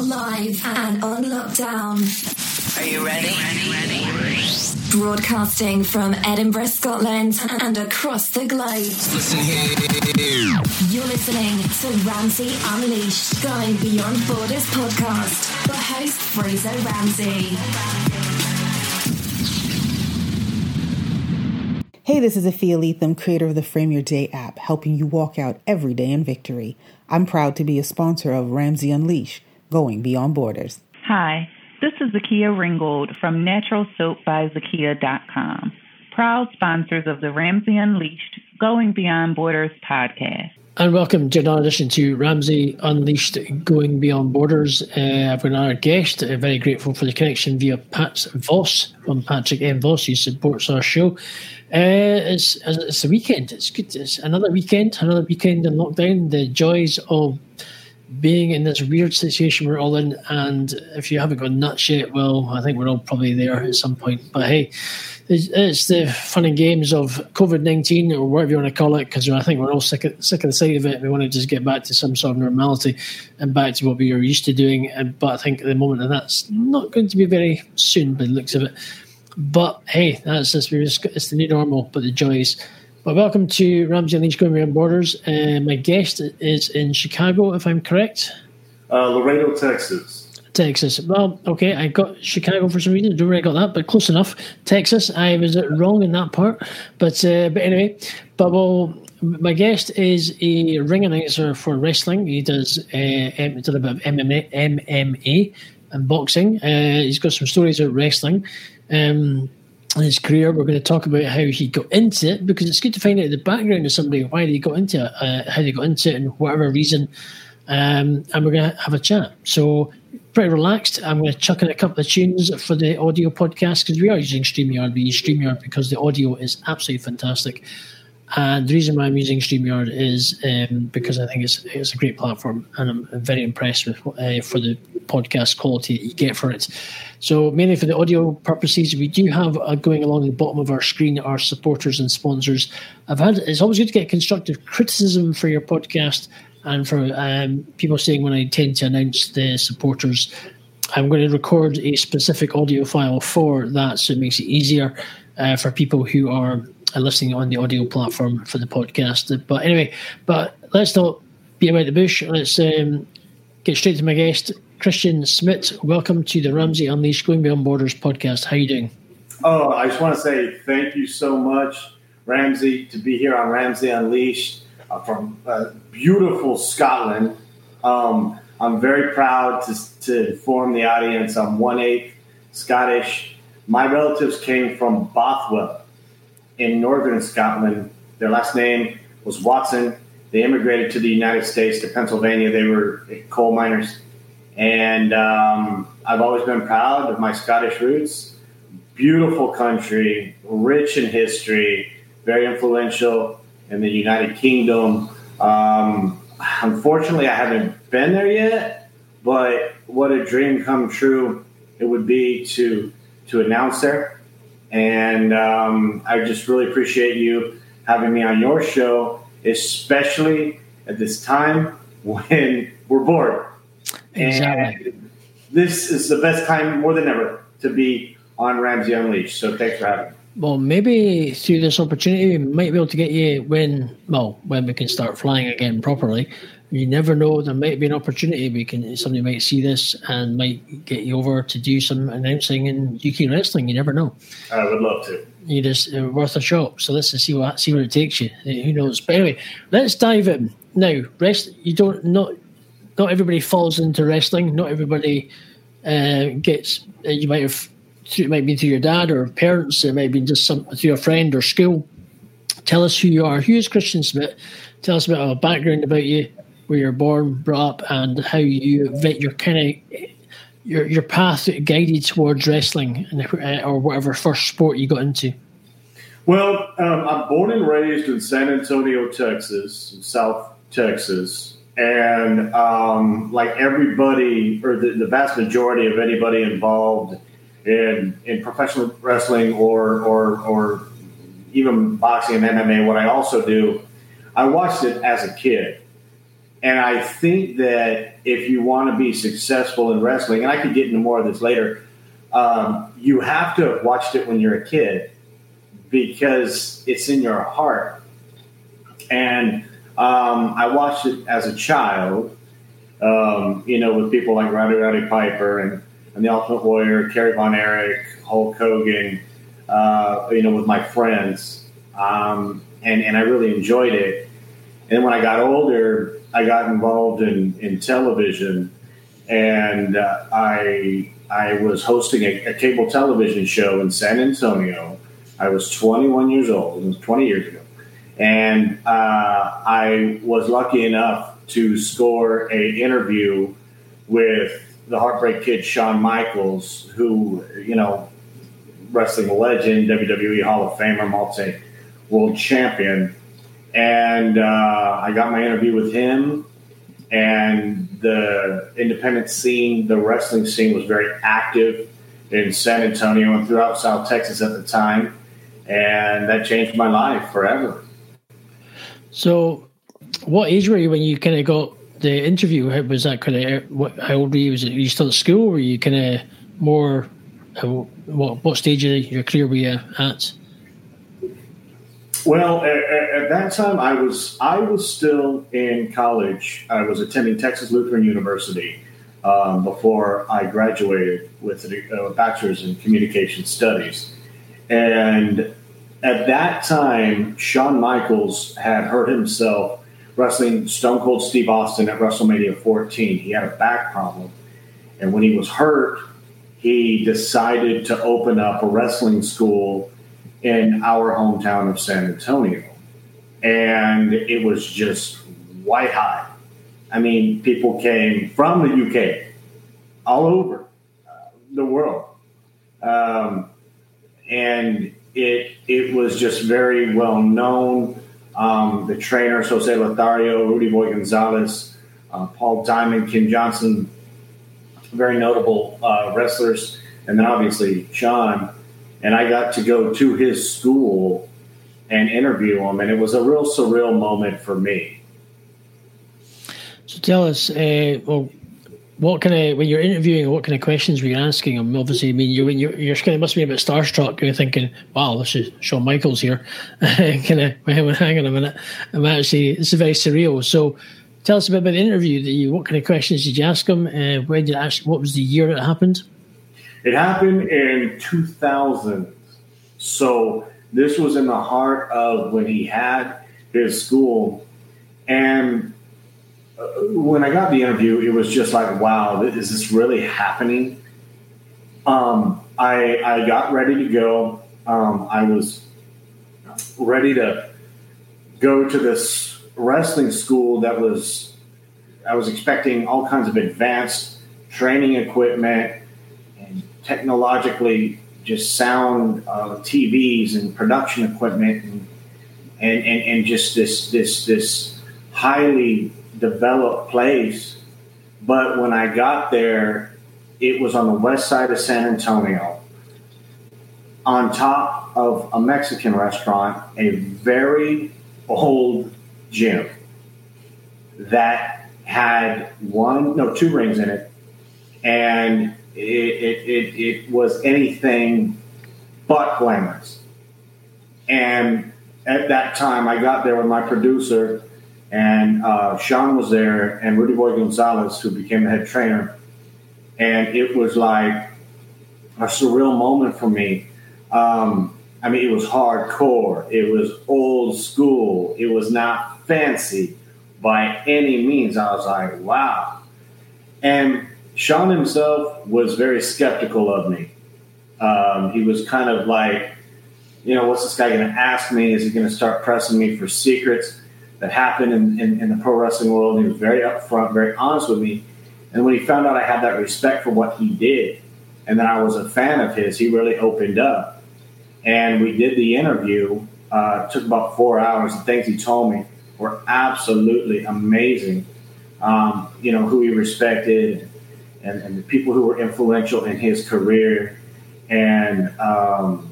are live and on lockdown. Are you ready? ready, ready. Broadcasting from Edinburgh, Scotland and across the globe. Listen here. You're listening to Ramsey Unleashed, Going Beyond Borders podcast. The host, Fraser Ramsey. Hey, this is Afia Lethem, creator of the Frame Your Day app, helping you walk out every day in victory. I'm proud to be a sponsor of Ramsey Unleash, going beyond borders. Hi, this is Zakia Ringgold from NaturalSoapByZakia.com, proud sponsors of the Ramsey Unleashed, Going Beyond Borders podcast. And welcome to another edition to Ramsey Unleashed Going Beyond Borders. Uh, I've got another guest. Uh, very grateful for the connection via Pat Voss from Patrick M. Voss, who supports our show. Uh, it's it's the weekend. It's good. It's another weekend. Another weekend in lockdown. The joys of being in this weird situation we're all in. And if you haven't gone nuts yet, well, I think we're all probably there at some point. But hey, it's, it's the fun and games of COVID nineteen or whatever you want to call it. Because I think we're all sick of, sick of the sight of it. We want to just get back to some sort of normality and back to what we were used to doing. But I think at the moment, and that's not going to be very soon by the looks of it. But hey, that's just, it's the new normal, but the joys. But welcome to Ramsey Unleashed Going Beyond Borders. Uh, my guest is in Chicago, if I'm correct. Uh, Laredo, Texas. Texas. Well, okay, I got Chicago for some reason. I don't really got that, but close enough. Texas. I was wrong in that part, but uh, but anyway. But well, my guest is a ring announcer for wrestling. He does uh, a little bit of MMA, MMA and boxing. Uh, he's got some stories about wrestling um, his career. We're going to talk about how he got into it because it's good to find out the background of somebody, why they got into it, uh, how they got into it, and whatever reason. Um, and we're going to have a chat. So, pretty relaxed. I'm going to chuck in a couple of tunes for the audio podcast because we are using StreamYard. We use StreamYard because the audio is absolutely fantastic. And the reason why I'm using StreamYard is um, because I think it's it's a great platform, and I'm very impressed with uh, for the podcast quality that you get for it. So mainly for the audio purposes, we do have uh, going along the bottom of our screen our supporters and sponsors. I've had it's always good to get constructive criticism for your podcast and for um, people saying when I tend to announce the supporters. I'm going to record a specific audio file for that, so it makes it easier uh, for people who are listening on the audio platform for the podcast. But anyway, but let's not be about the bush. Let's um, get straight to my guest, Christian Smith. Welcome to the Ramsey Unleashed Going Beyond Borders podcast. How you doing? Oh, I just want to say thank you so much, Ramsey, to be here on Ramsey Unleashed uh, from uh, beautiful Scotland. Um, I'm very proud to, to inform the audience I'm one eighth Scottish. My relatives came from Bothwell in northern Scotland. Their last name was Watson. They immigrated to the United States, to Pennsylvania. They were coal miners. And um, I've always been proud of my Scottish roots. Beautiful country, rich in history, very influential in the United Kingdom. Um, unfortunately, I haven't been there yet, but what a dream come true it would be to to announce there. And um, I just really appreciate you having me on your show, especially at this time when we're bored. Exactly. And this is the best time more than ever to be on Ramsey Unleashed. So thanks for having me. Well, maybe through this opportunity, we might be able to get you when, well, when we can start flying again properly. You never know. There might be an opportunity. We can somebody might see this and might get you over to do some announcing in UK wrestling. You never know. I would love to. You just uh, worth a shot. So let's see what see where it takes you. Uh, who knows? But anyway, let's dive in now. Rest. You don't not not everybody falls into wrestling. Not everybody uh, gets. Uh, you might have. It might be through your dad or parents. It might be just some through a friend or school. Tell us who you are. Who is Christian Smith? Tell us about a background about you, where you're born, brought up, and how you vet your kind of your your path guided towards wrestling and uh, or whatever first sport you got into. Well, um, I'm born and raised in San Antonio, Texas, South Texas, and um, like everybody, or the, the, vast majority of anybody involved in in professional wrestling or or or even boxing and MMA, what I also do, I watched it as a kid and I think that if you want to be successful in wrestling, and I could get into more of this later, um, you have to have watched it when you're a kid because it's in your heart. And um, I watched it as a child, um, you know, with people like Rowdy Roddy Piper and, and the Ultimate Warrior, Kerry Von Erich, Hulk Hogan, uh, you know, with my friends. Um, and, and I really enjoyed it. And when I got older, I got involved in, in television and uh, I, I was hosting a, a cable television show in San Antonio. I was 21 years old, it was 20 years ago. And uh, I was lucky enough to score a interview with the Heartbreak Kid Shawn Michaels, who, you know, wrestling legend, WWE Hall of Famer, multi world champion. And uh, I got my interview with him, and the independent scene, the wrestling scene was very active in San Antonio and throughout South Texas at the time. And that changed my life forever. So, what age were you when you kind of got the interview? How was that kind of? What, how old were you? Was it were you still at school? Were you kind of more? What what stage of your career were you at? Well, that time, I was I was still in college. I was attending Texas Lutheran University um, before I graduated with a, a bachelor's in communication studies, and at that time, Shawn Michaels had hurt himself wrestling Stone Cold Steve Austin at WrestleMania 14. He had a back problem. And when he was hurt, he decided to open up a wrestling school in our hometown of San Antonio. And it was just white hot. I mean, people came from the UK, all over uh, the world. Um, and it it was just very well known. Um, the trainer, Jose Lothario, Rudy Boy Gonzalez, uh, Paul Diamond, Kim Johnson, very notable uh, wrestlers, and then obviously Shawn. And I got to go to his school and interview him, and it was a real surreal moment for me. So tell us, uh, well, what kind of when you're interviewing, what kind of questions were you asking him? Obviously, I mean, you you're, you're kind of must be a bit starstruck. You're thinking, "Wow, this is Shawn Michaels here." kind of, hang on a minute. I'm actually, this is very surreal. So, tell us a bit about the interview. That you, what kind of questions did you ask him? Uh, when did actually, what was the year it happened? It happened in 2000. So this was in the heart of when he had his school, and when I got the interview, it was just like, wow, is this really happening? Um, I, I got ready to go. Um, I was ready to go to this wrestling school that was, I was expecting all kinds of advanced training equipment and technologically just sound TVs and production equipment and, and, and, and just this, this, this highly developed place. But when I got there, it was on the west side of San Antonio, on top of a Mexican restaurant, a very old gym that had one, no, two rings in it, and it, it, it, it was anything but glamorous. And at that time, I got there with my producer and uh, Shawn was there, and Rudy Boy Gonzalez, who became the head trainer. And it was like a surreal moment for me. Um, I mean, it was hardcore, it was old school, it was not fancy by any means. I was like, wow. And Shawn himself was very skeptical of me. Um, he was kind of like, you know, what's this guy going to ask me? Is he going to start pressing me for secrets? that happened in, in, in the pro wrestling world. He was very upfront, very honest with me. And when he found out I had that respect for what he did and that I was a fan of his, he really opened up. And we did the interview. Uh, took about four hours. The things he told me were absolutely amazing. Um, you know, who he respected and, and, the people who were influential in his career. And um,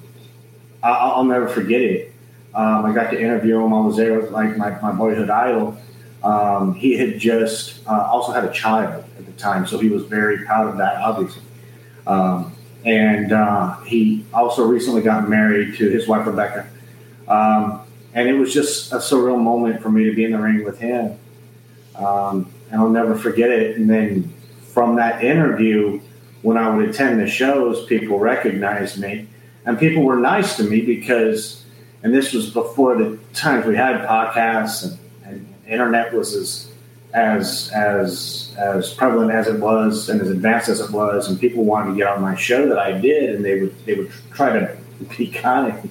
I, will never forget it. Um, I got to interview him. I was there with like my, my boyhood idol. Um, he had just uh, also had a child at the time, so he was very proud of that, obviously. Um, and uh, he also recently got married to his wife Rebecca. Um, and it was just a surreal moment for me to be in the ring with him. Um, and I'll never forget it. And then from that interview, when I would attend the shows, people recognized me, and people were nice to me because, and this was before the times we had podcasts and, and internet was as as as as prevalent as it was and as advanced as it was, and people wanted to get on my show that I did, and they would they would try to be kind,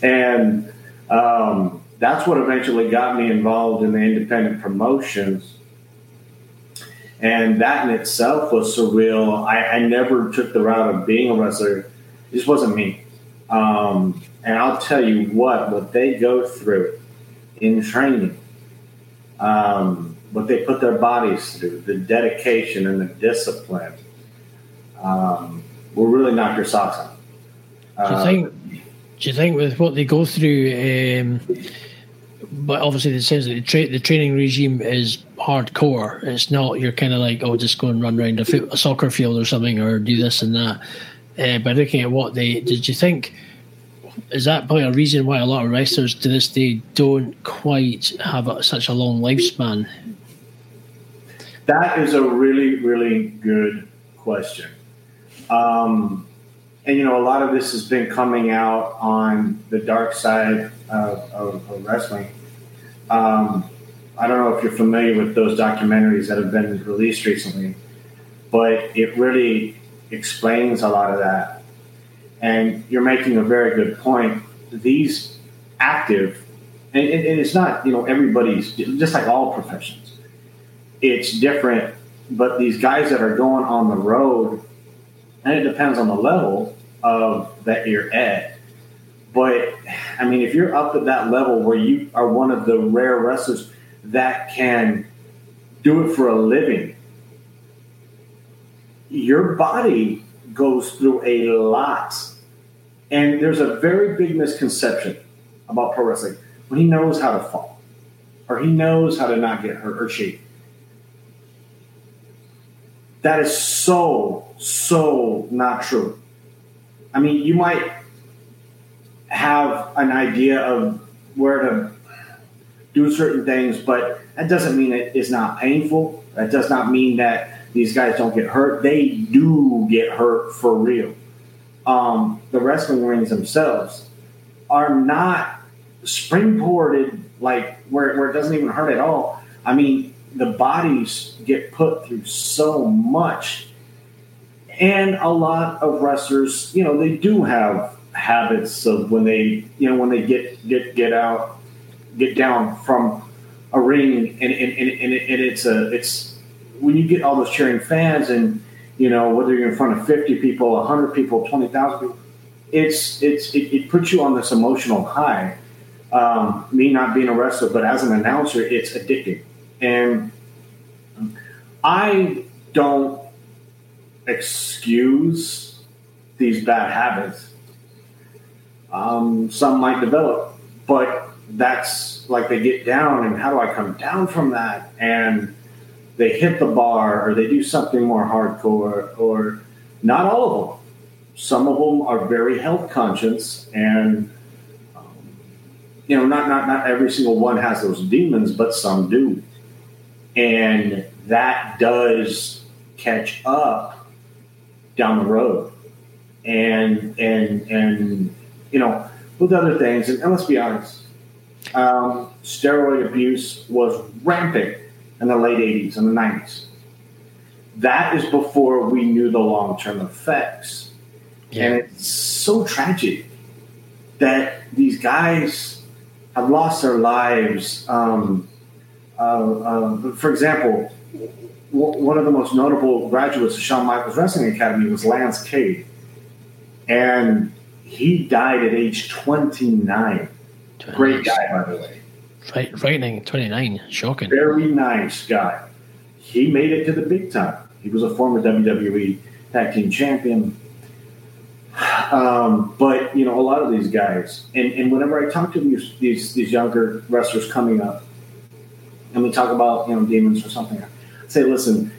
and um, that's what eventually got me involved in the independent promotions. And that in itself was surreal. I, I never took the route of being a wrestler. It just wasn't me. Um, and I'll tell you what, what they go through in training, um, what they put their bodies through, the dedication and the discipline, um, will really knock your socks off. Do you Uh, think? Do you think with what they go through? Um, but obviously, it says that the, tra- the training regime is hardcore. It's not you're kind of like oh, just go and run around a, fo- a soccer field or something, or do this and that. Uh, by looking at what they did, you think is that probably a reason why a lot of wrestlers to this day don't quite have a, such a long lifespan? That is a really, really good question. Um, and, you know, a lot of this has been coming out on the dark side of, of, of wrestling. Um, I don't know if you're familiar with those documentaries that have been released recently, but it really explains a lot of that. And you're making a very good point. These active, and, and and it's not, you know, everybody's, just like all professions it's different. But these guys that are going on the road, and it depends on the level of that you're at. But I mean, if you're up at that level where you are one of the rare wrestlers that can do it for a living, your body goes through a lot. And there's a very big misconception about pro wrestling when he knows how to fall or he knows how to not get hurt or shake that is so so not true i mean you might have an idea of where to do certain things but that doesn't mean it is not painful. That does not mean that these guys don't get hurt. They do get hurt for real. Um, the wrestling rings themselves are not springboarded like where, where it doesn't even hurt at all. I mean the bodies get put through so much. And a lot of wrestlers, you know, they do have habits of when they, you know, when they get get get out, get down from a ring, and and, and, and, it, and it's a it's when you get all those cheering fans, and you know whether you're in front of fifty people, hundred people, twenty thousand people, it's it's it, it puts you on this emotional high. Um, me not being a wrestler, but as an announcer, it's addicting. And I don't excuse these bad habits. Um, some might develop, but that's like they get down, and how do I come down from that? And they hit the bar, or they do something more hardcore, or not all of them. Some of them are very health conscious, and um, you know, not not not every single one has those demons, but some do and that does catch up down the road. And and and you know with other things and, and let's be honest um, steroid abuse was rampant in the late 80s and the 90s that is before we knew the long-term effects. And it's so tragic that these guys have lost their lives um, uh, uh, for example, one of the most notable graduates of Shawn Michaels Wrestling Academy was Lance Cade, and he died at age 29. Great guy, by the way. Right, frightening. Twenty nine, shocking. Very nice guy. He made it to the big time. He was a former WWE Tag Team Champion. Um, but you know, a lot of these guys, and, and whenever I talk to these, these these younger wrestlers coming up, and we talk about you know demons or something, say, listen,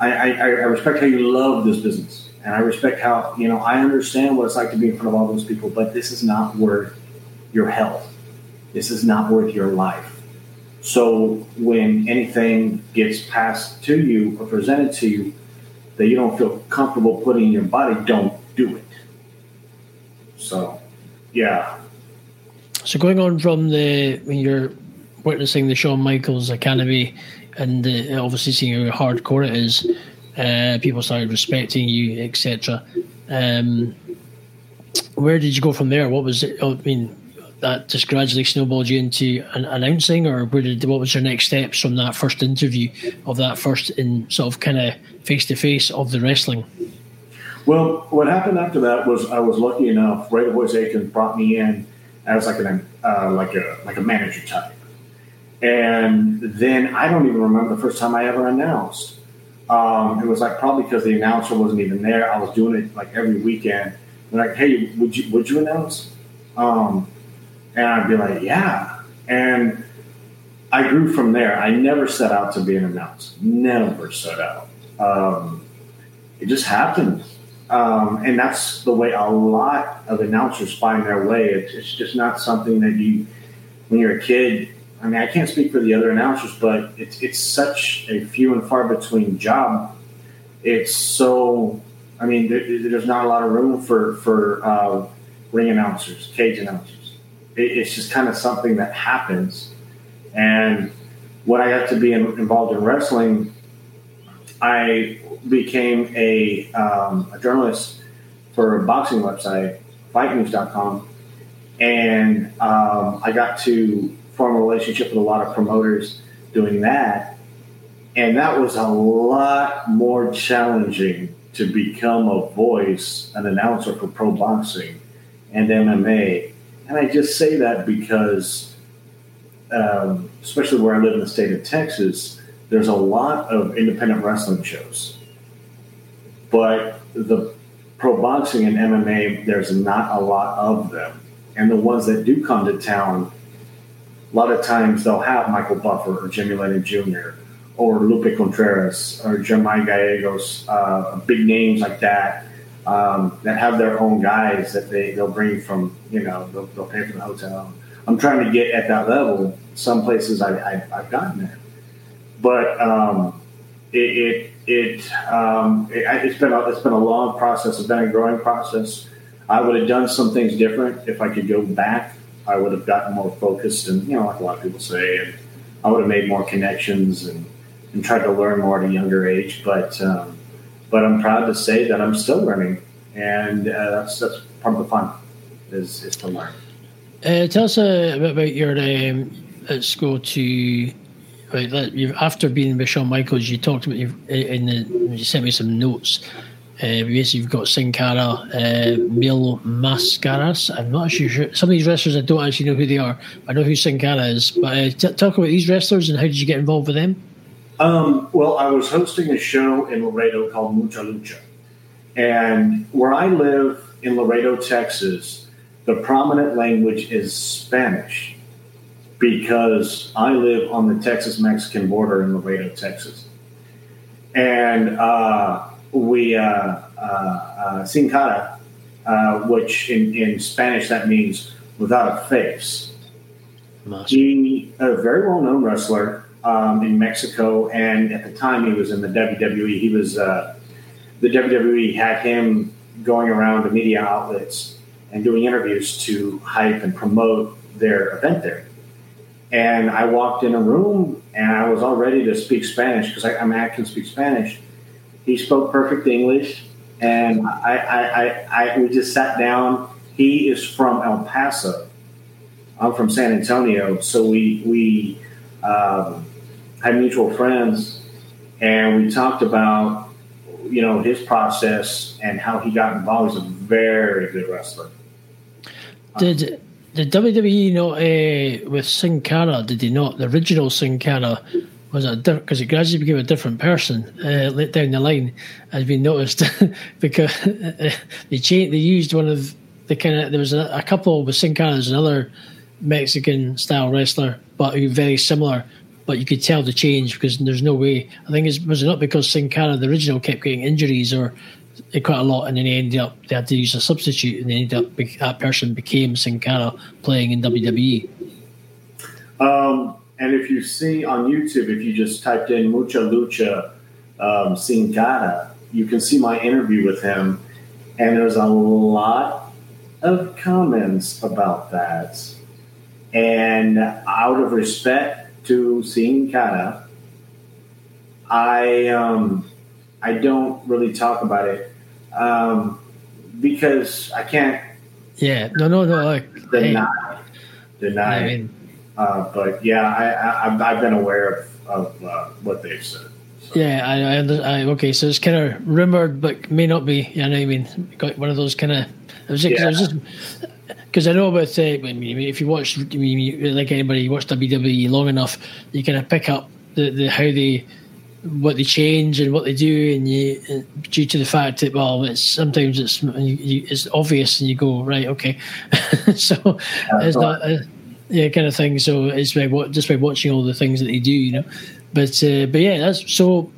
I, I, I respect how you love this business, and I respect how you know I understand what it's like to be in front of all those people, but this is not worth your health. This is not worth your life. So when anything gets passed to you or presented to you that you don't feel comfortable putting in your body, don't do it. So, yeah. So going on from the when you're witnessing the Shawn Michaels Academy and obviously seeing how hardcore it is, uh, people started respecting you, etc. Um, where did you go from there? What was it? I mean, that just gradually snowballed you into an, announcing, or where did what was your next steps from that first interview of that first in sort of kind of face to face of the wrestling? Well, what happened after that was I was lucky enough. Ray Boys Aiken brought me in as like an uh, like a like a manager type, and then I don't even remember the first time I ever announced. Um, it was like probably because the announcer wasn't even there. I was doing it like every weekend. They're like, "Hey, would you would you announce?" Um, and I'd be like, yeah. And I grew from there. I never set out to be an announcer. Never set out. Um, it just happened. Um, and that's the way a lot of announcers find their way. It's, it's, just not something that you, when you're a kid, I mean, I can't speak for the other announcers, but it's, it's such a few and far between job. It's so, I mean, there, there's not a lot of room for, for uh, ring announcers, cage announcers it's just kind of something that happens. And when I got to be in, involved in wrestling, I became a, um, a journalist for a boxing website, fightnews.com. And um, I got to form a relationship with a lot of promoters doing that. And that was a lot more challenging to become a voice, an announcer for pro boxing and MMA and I just say that because, um, especially where I live in the state of Texas, there's a lot of independent wrestling shows. But the pro boxing and MMA, there's not a lot of them. And the ones that do come to town, a lot of times they'll have Michael Buffer or Jimmy Lennon Jr. or Lupe Contreras or Jeremiah Gallegos, uh, big names like that um, that have their own guys that they they'll bring from you know they'll, they'll pay for the hotel. I'm trying to get at that level. Some places I, I, have gotten there, but um, it it, it, um, it has been a, it's been a long process. It's been a growing process. I would have done some things different if I could go back. I would have gotten more focused, and you know, like a lot of people say, and I would have made more connections and, and tried to learn more at a younger age. But um, but I'm proud to say that I'm still learning, and uh, that's that's part of the fun is, is to learn. Uh, tell us a bit about your um, at school to. Right, after being with Shawn Michaels, you talked about you in the you sent me some notes. Uh, basically, you've got Sin Cara, uh, Mascaras. I'm not sure. Some of these wrestlers, I don't actually know who they are. I know who Sin Cara is. But uh, t- talk about these wrestlers and how did you get involved with them? Um, well, I was hosting a show in Laredo called Mucha Lucha. And where I live in Laredo, Texas, the prominent language is Spanish because I live on the Texas Mexican border in Laredo, Texas. And uh, we, uh, uh, uh, Sin Cara, uh, which in, in Spanish that means without a face. He, a very well known wrestler, um, in Mexico, and at the time he was in the WWE. He was uh, the WWE had him going around the media outlets and doing interviews to hype and promote their event there. And I walked in a room and I was all ready to speak Spanish because I, I, mean I can speak Spanish. He spoke perfect English, and I, I, I, I we just sat down. He is from El Paso. I'm from San Antonio, so we we um, had mutual friends, and we talked about you know his process and how he got involved. He's a very good wrestler. Did the WWE not uh, with Sin Cara? Did he not the original Sin Cara? Was it because it gradually became a different person uh, late down the line, as we noticed, because they changed, they used one of the kind of there was a, a couple with Sin Cara. There's another Mexican style wrestler, but who very similar but you could tell the change because there's no way. I think it was not because Sin Cara the original kept getting injuries or quite a lot, and then he ended up they had to use a substitute, and they ended up that person became Sin Cara playing in WWE. Um, and if you see on YouTube, if you just typed in Mucha Lucha um, Sin Cara, you can see my interview with him, and there's a lot of comments about that. And out of respect to Sin Cara, I um, I don't really talk about it um, because I can't. Yeah, no, no, no. Like, deny, hey, deny. I mean, uh, but yeah, I, I, have been aware of, of uh, what they've said. So. Yeah, I, I, I, okay, so it's kind of rumored, but may not be. You know, I mean, got one of those kind of. It was, yeah. just because I know about. Uh, I mean, if you watch, like anybody, you watch WWE long enough, you kind of pick up the, the how they what they change and what they do, and you due to the fact that well, it's sometimes it's you, it's obvious, and you go right, okay, so it's not. Uh, yeah, kind of thing. So it's by just by watching all the things that they do, you know. But uh, but yeah, that's so.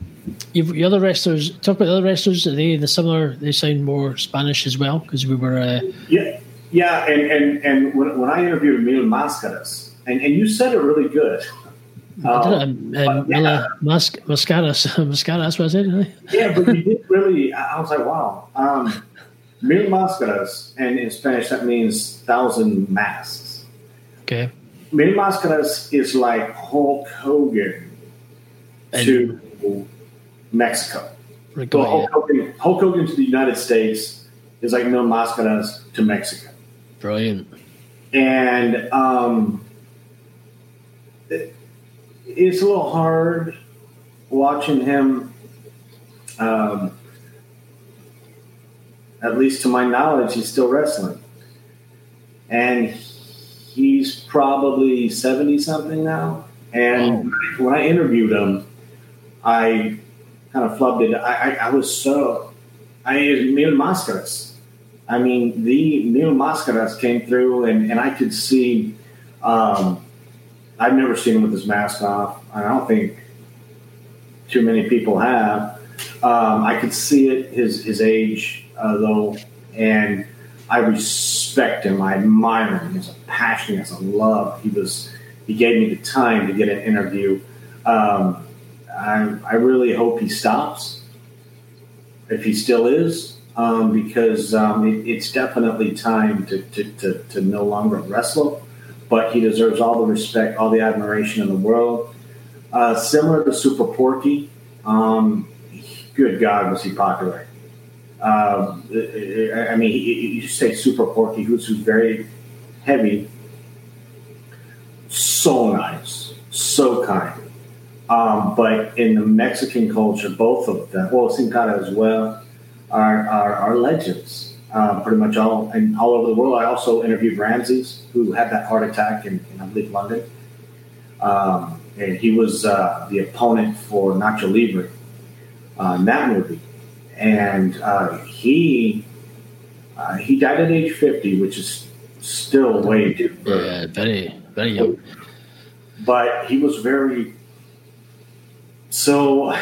You've, the other wrestlers talk about the other wrestlers. Are they the similar? They sound more Spanish as well because we were. Uh, yeah, yeah, and and and when, when I interviewed Mil Mascaras, and and you said it really good. Um, um, yeah. Mas- Mascaras, Mascaras, that's what I said. Really? yeah, but you did really. I was like, wow. Um, Mil Mascaras, and in Spanish that means thousand masks. Okay. Mil Mascaras is like Hulk Hogan and to Mexico. So Hulk, Hogan, Hulk Hogan to the United States is like Mil Mascaras to Mexico. Brilliant. And um, it, it's a little hard watching him. Um, at least to my knowledge, he's still wrestling. And he's probably 70 something now. And oh. when I interviewed him, I kind of flubbed it. I, I, I was so, I, mean, Mil Mascaras. I mean, the Mil Mascaras came through, and, and I could see, um, I've never seen him with his mask off. I don't think too many people have. Um, I could see it, his, his age, uh, though, and I respect him. I admire him. He has a passion. He has a love. He was. He gave me the time to get an interview. Um, I, I really hope he stops, if he still is, um, because um, it, it's definitely time to, to, to, to, no longer wrestle. But he deserves all the respect, all the admiration in the world. Uh, similar to Super Porky, um, good God, was he popular! Um, I mean, you say super porky, who's, very heavy, so nice, so kind. Um, but in the Mexican culture, both of them, well, Sin Cara as well, are, are, are legends. Uh, pretty much all and all over the world. I also interviewed Ramses, who had that heart attack in, in I believe, London. Um, and he was uh, the opponent for Nacho Libre uh, in that movie and uh, he uh, he died at age fifty, which is still way too early. Yeah, very very young. But he was very so.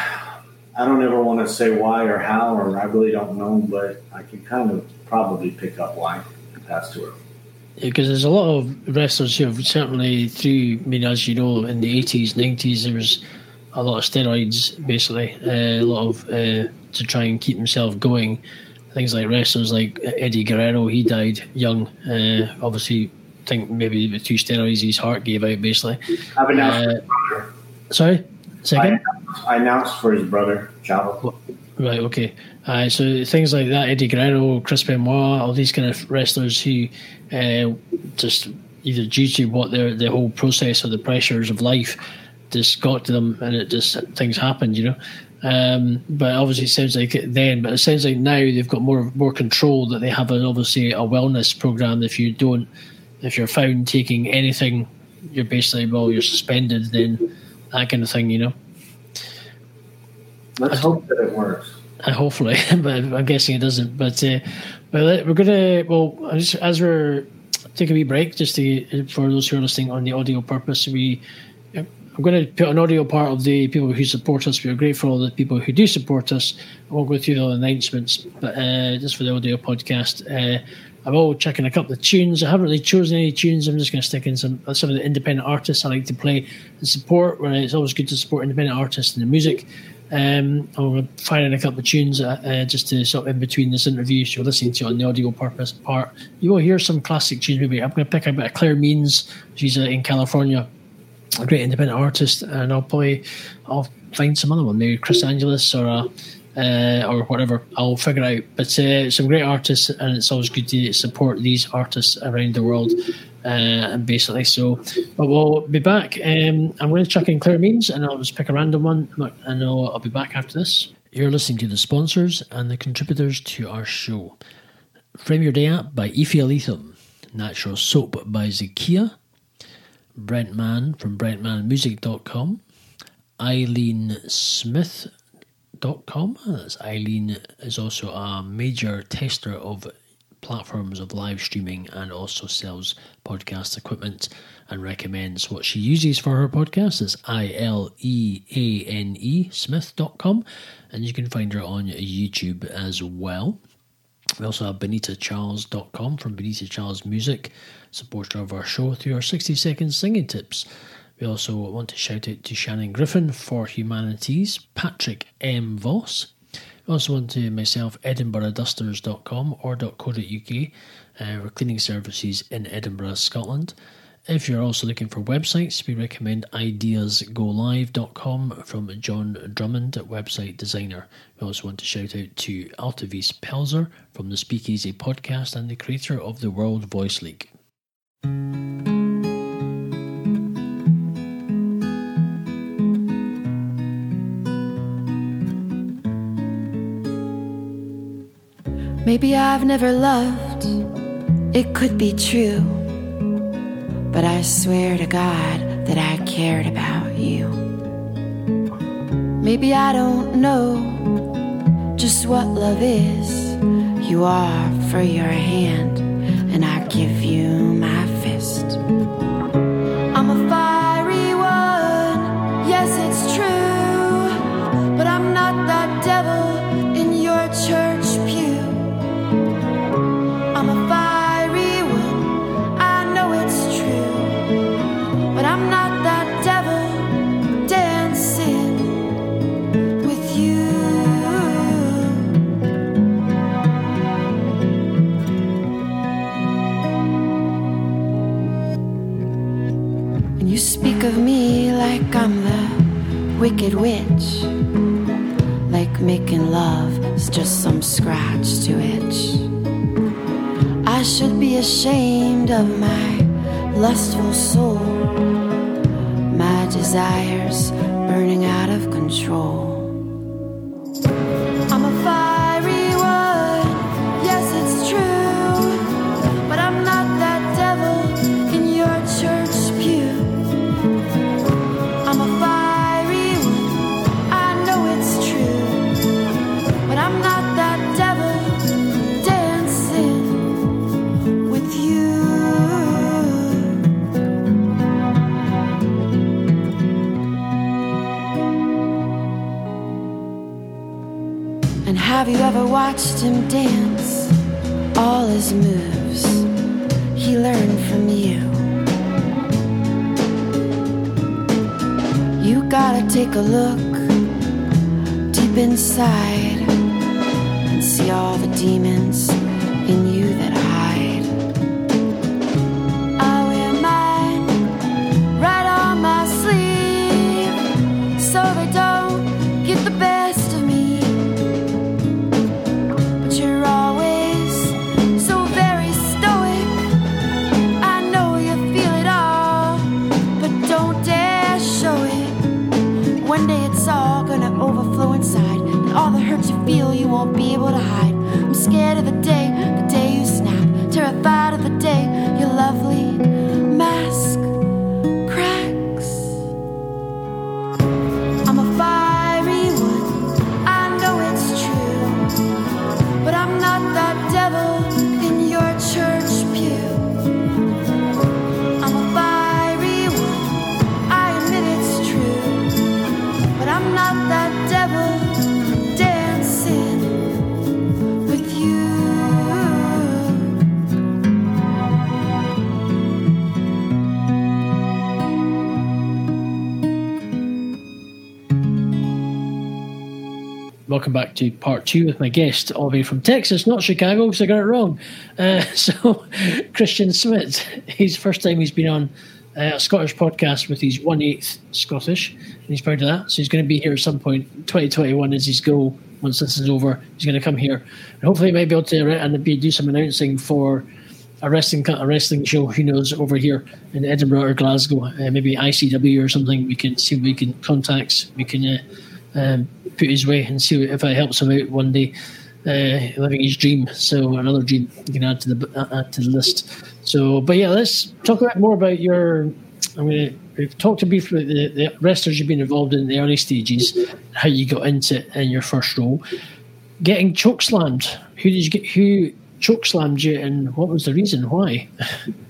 I don't ever want to say why or how, or I really don't know, but I can kind of probably pick up why he passed away. Because there's a lot of wrestlers who have certainly through, I mean, as you know, in the 80s, 90s, there was a lot of steroids, basically, uh, a lot of uh, to try and keep himself going. Things like wrestlers like Eddie Guerrero, he died young. Uh, obviously, I think maybe with two steroids, his heart gave out. Basically, I've announced. Uh, sorry, second. I, I announced for his brother, Chavo. Right. Okay. Uh, so things like that, Eddie Guerrero, Chris Benoit, all these kind of wrestlers who uh, just either due to what their the whole process or the pressures of life just got to them, and it just things happened, you know. Um, but obviously, it sounds like it then. But it sounds like now they've got more more control. That they have an, obviously a wellness program. If you don't, if you're found taking anything, you're basically well, you're suspended. Then that kind of thing, you know. Let's I, hope that it works. Uh, hopefully, but I'm guessing it doesn't. But uh, but we're gonna well as, as we're taking a wee break just to for those who are listening on the audio purpose we I'm going to put an audio part of the people who support us. We are grateful for the people who do support us. I won't go through the announcements, but uh, just for the audio podcast, uh, I'm all checking a couple of tunes. I haven't really chosen any tunes. I'm just going to stick in some some of the independent artists I like to play and support. Where it's always good to support independent artists and the music. Um, I'm fire a couple of tunes uh, uh, just to sort of in between this interview. So you're listening to it on the audio purpose part. You will hear some classic tunes. Maybe I'm going to pick a bit of Claire Means. She's uh, in California, a great independent artist, and I'll probably I'll find some other one, maybe Chris Angelus or a uh, or whatever. I'll figure out. But uh, some great artists, and it's always good to support these artists around the world. Uh, and basically, so, but we'll be back. Um, I'm going to chuck in Claire Means, and I'll just pick a random one, and I'll, I'll be back after this. You're listening to the sponsors and the contributors to our show. Frame Your Day app by Afia Lethem, Natural Soap by Zakia, Brent Mann from BrentMannMusic.com, Ileane Smith com. Ah, that's Ileane is also a major tester of platforms of live streaming and also sells podcast equipment and recommends what she uses for her podcast is I L E A N E Smith.com and you can find her on YouTube as well. We also have BenitaCharles.com from Benita Charles Music, supporter of our show through our 60 second singing tips. We also want to shout out to Shannon Griffin for Humanities, Patrick M. Voss. We also want to myself, edinburghdusters.com or .co.uk uh, for cleaning services in Edinburgh, Scotland. If you're also looking for websites, we recommend ideasgolive.com from John Drummond, website designer. We also want to shout out to Altavis Pelzer from the Speakeasy podcast and the creator of the World Voice League. Maybe I've never loved, it could be true. But I swear to God that I cared about you. Maybe I don't know just what love is. You are for your hand, and I give you my fist. Witch. Like making love is just some scratch to itch. I should be ashamed of my lustful soul, my desires burning out of control. A look deep inside welcome back to part two with my guest, all the way from Texas, not Chicago, because I got it wrong. Uh, so, Christian Smith, his first time he's been on uh, a Scottish podcast with his one eighth Scottish, and he's proud of that. So he's going to be here at some point. 2021 is his goal. Once this is over, he's going to come here, and hopefully, he might be able to and be do some announcing for a wrestling a wrestling show. Who knows over here in Edinburgh or Glasgow, uh, maybe ICW or something. We can see we can contacts. We can uh, um, put his way and see if it helps him out one day. Uh, living his dream, so another dream you can add to the add to the list. So, but yeah, let's talk a bit more about your. I mean, we've talked briefly the, the wrestlers you've been involved in the early stages, how you got into it in your first role, getting chokeslammed. Who did you get? Who chokeslammed you, and what was the reason? Why?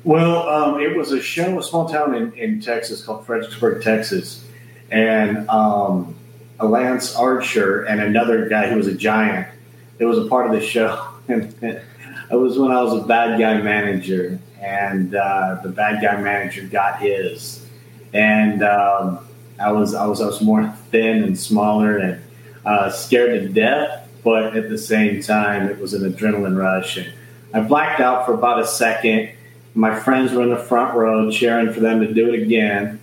Well, um, it was a show, a small town in, in Texas called Fredericksburg, Texas, and um, a Lance Archer and another guy who was a giant. It was a part of the show, and it was when I was a bad guy manager, and uh, the bad guy manager got his, and um, I was I was I was more thin and smaller and uh, scared to death, but at the same time it was an adrenaline rush, and I blacked out for about a second. My friends were in the front row cheering for them to do it again,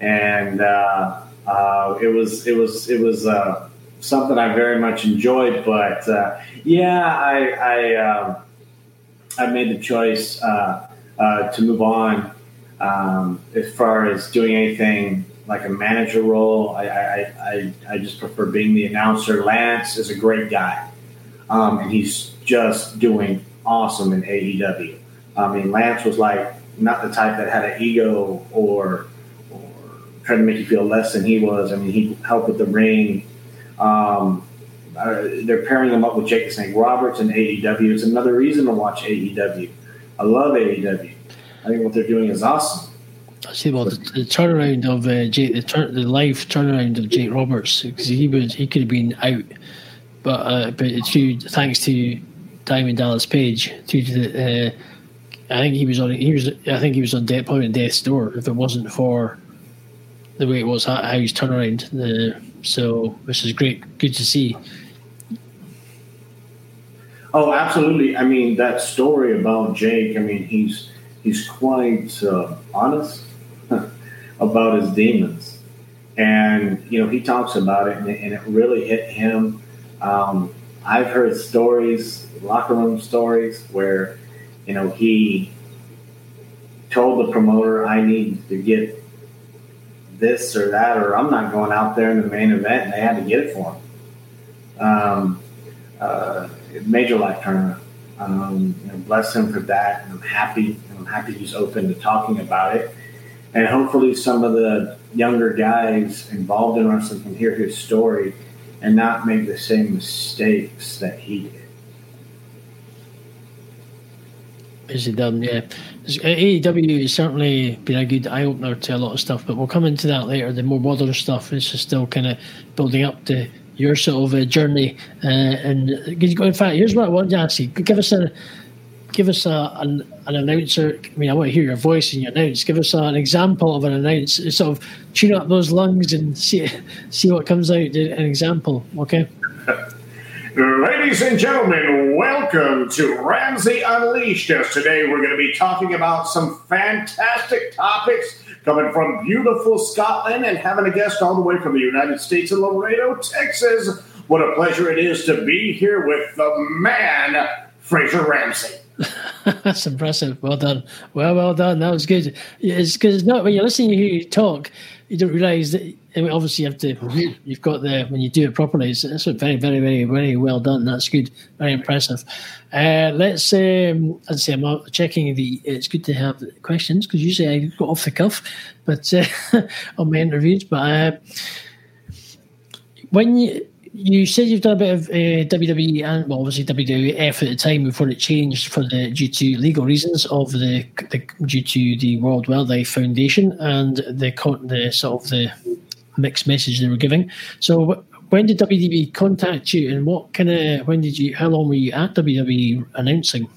and uh, uh, it was it was it was uh, something I very much enjoyed. But uh, yeah, I I, um, I made the choice uh, uh, to move on. Um, as far as doing anything like a manager role, I, I, I, I just prefer being the announcer. Lance is a great guy, um, and he's just doing awesome in AEW. I mean, Lance was like not the type that had an ego or or tried to make you feel less than he was. I mean, he helped with the ring. Um, uh, they're pairing him up with Jake the Snake Roberts and AEW. It's another reason to watch AEW. I love AEW. I think what they're doing is awesome. I see. Well, the, the turnaround of uh, Jake, the, turn, the live turnaround of Jake Roberts, because he was he could have been out, but uh, but to, thanks to Diamond Dallas Page, to the, uh, I think he was on he was I think he was on death probably on death's door if it wasn't for the way it was how, he's turned around. The, so which is great, good to see. Oh, absolutely. I mean, that story about Jake. I mean, he's he's quite uh, honest about his demons, and you know he talks about it, and it, and it really hit him. Um, I've heard stories, locker room stories, where you know he told the promoter, "I need to get this or that, or I'm not going out there in the main event," and they had to get it for him. Um, uh, major life turner. Um, you know, bless him for that, and I'm happy. And I'm happy he's open to talking about it, and hopefully some of the younger guys involved in wrestling can hear his story and not make the same mistakes that he did. Is he done? Yeah. AEW has certainly been a good eye opener to a lot of stuff, but we'll come into that later. The more modern stuff is still kind of building up to your sort of uh, journey. Uh, and in fact, here's what I want to ask you: give us a give us a, an, an announcer. I mean, I want to hear your voice and your announce. Give us a, an example of an announce. Sort of tune up those lungs and see see what comes out. An example, okay? Ladies and gentlemen, welcome to Ramsey Unleashed. As today we're going to be talking about some fantastic topics coming from beautiful Scotland and having a guest all the way from the United States in Laredo, Texas. What a pleasure it is to be here with the man, Fraser Ramsey. That's impressive. Well done. Well, well done. That was good. It's because it's not when you're listening to you talk, you don't realise that. Obviously, you have to. You've got the when you do it properly. It's, it's very, very, very, very well done. That's good. Very impressive. Uh, let's. Um, as I say, I'm checking the. It's good to have questions because usually I go off the cuff, but uh, on my interviews. But uh, when you you said you've done a bit of uh, WWE and well, obviously WWF at the time before it changed for the due to legal reasons of the, the due to the World Wildlife Foundation and the the sort of the mixed message they were giving. So when did WWE contact you, and what kind of when did you? How long were you at WWE announcing?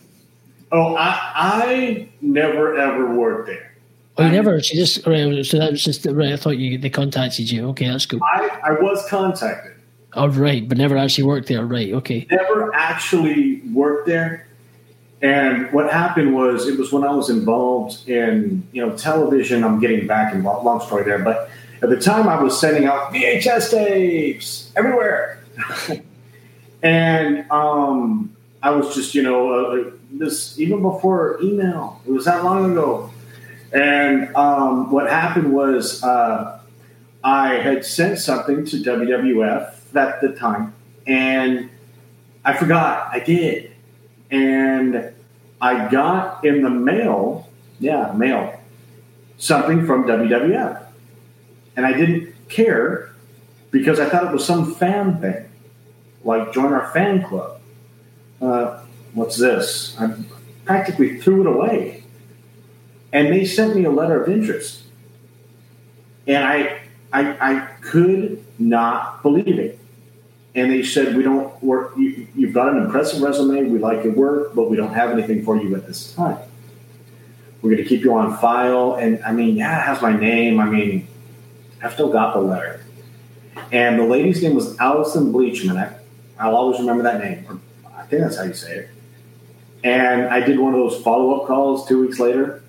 Oh, I, I never ever worked there. Oh, you never? She just right, so that was just right. I thought you they contacted you. Okay, that's cool. I, I was contacted. Oh, right, but never actually worked there. Right, okay. Never actually worked there. And what happened was, it was when I was involved in, you know, television. I'm getting back involved. Long story there, but at the time, I was sending out VHS tapes everywhere, and um, I was just, you know, uh, this even before email. It was that long ago. And um, what happened was, uh, I had sent something to WWF at the time, and I forgot I did. And I got in the mail, yeah, mail, something from WWF. And I didn't care because I thought it was some fan thing, like join our fan club. Uh, what's this? I practically threw it away. And they sent me a letter of interest. And I I, I could not believe it. And they said, "We don't work. You, you've got an impressive resume. We like your work, but we don't have anything for you at this time. We're going to keep you on file." And I mean, yeah, it has my name. I mean, I've still got the letter. And the lady's name was Allison Bleachman. I, I'll always remember that name. Or I think that's how you say it. And I did one of those follow up calls two weeks later,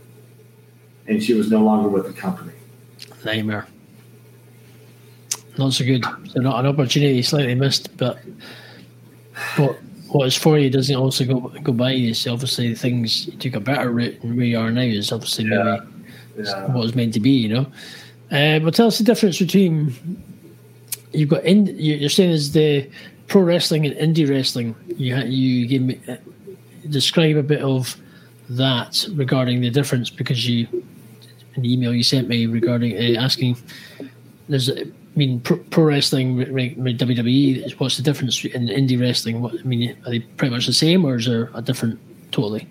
and she was no longer with the company. Nightmare. Not so good. So not an opportunity slightly missed, but what what is for you doesn't also go go by you. So obviously things you took a better route and where you are now is obviously Yeah. maybe Yeah. what was meant to be, you know. Uh, but tell us the difference between you've got in, you- you're saying is the pro wrestling and indie wrestling. You you give me uh, describe a bit of that regarding the difference because you an email you sent me regarding uh, asking there's I mean pro, pro wrestling WWE what's the difference in indie wrestling what I mean are they pretty much the same or is there a different totally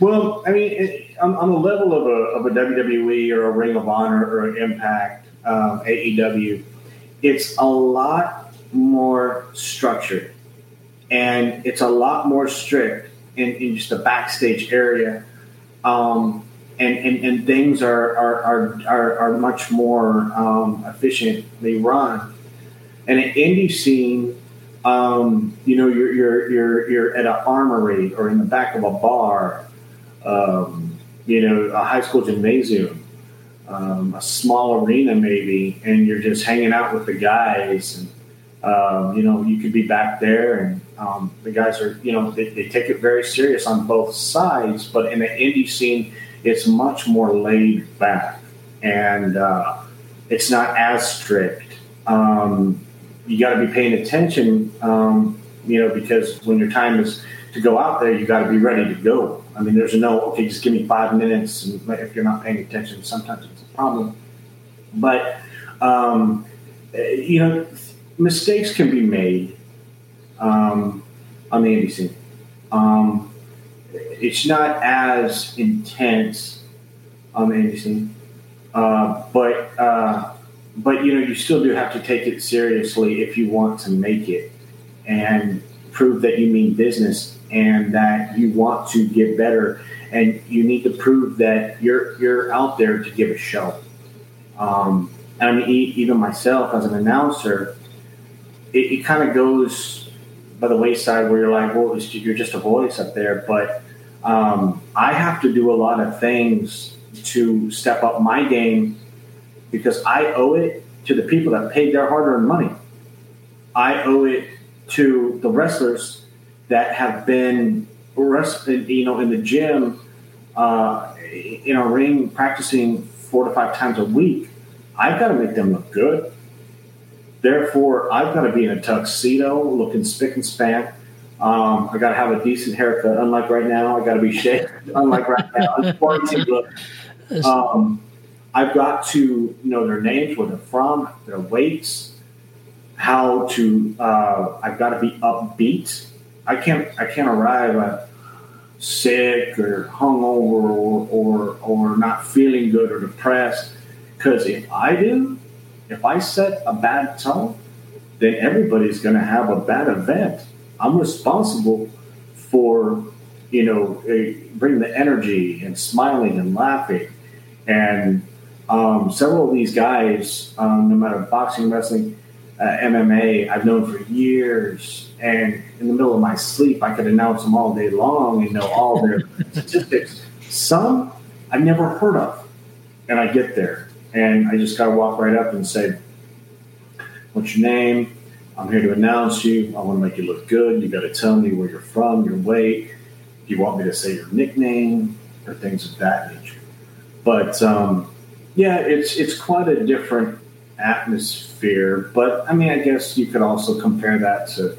Well, I mean, it, on, on the level of a, of a WWE or a Ring of Honor or an Impact, um, AEW, it's a lot more structured and it's a lot more strict in, in just the backstage area. Um, and, and, and things are, are, are, are, are much more um, efficiently run. And an indie scene, um, you know, you're, you're, you're, you're at an armory or in the back of a bar, um, you know, a high school gymnasium, um, a small arena maybe, and you're just hanging out with the guys. And, um, you know, you could be back there and um, the guys are, you know, they, they take it very serious on both sides. But in the indie scene, it's much more laid back and uh, it's not as strict. Um, you got to be paying attention, um, you know, because when your time is to go out there, you got to be ready to go. I mean, there's no okay, just give me five minutes, and if you're not paying attention, sometimes it's a problem. But um, eh, you know, mistakes can be made um, on the scene. Um, it's not as intense on the scene, uh, but uh, but you know, you still do have to take it seriously if you want to make it and prove that you mean business and that you want to get better and you need to prove that you're you're out there to give a show. Um, and I mean, even myself as an announcer, it, it kind of goes by the wayside where you're like, well, you're just a voice up there. But um, I have to do a lot of things to step up my game because I owe it to the people that paid their hard-earned money. I owe it to the wrestlers that have been you know, in the gym, uh, in a ring, practicing four to five times a week. I've got to make them look good. Therefore, I've got to be in a tuxedo, looking spick and span. Um, I got to have a decent haircut. Unlike right now, I got to be shaved. Unlike right now, it's quarantine look. Um, I've got to know their names, where they're from, their weights, how to. Uh, I've got to be upbeat. I can't. I can't arrive at sick or hungover or or, or not feeling good or depressed. Because if I do, if I set a bad tone, then everybody's going to have a bad event. I'm responsible for, you know, bringing the energy and smiling and laughing. And um, several of these guys, um, no matter boxing, wrestling, uh, MMA I've known for years, and in the middle of my sleep, I could announce them all day long and know all their statistics. Some I've never heard of, and I get there, and I just got to walk right up and say, "What's your name? I'm here to announce you. I want to make you look good. You got to tell me where you're from, your weight. Do you want me to say your nickname or things of that nature?" But um, yeah, it's it's quite a different atmosphere. But I mean, I guess you could also compare that to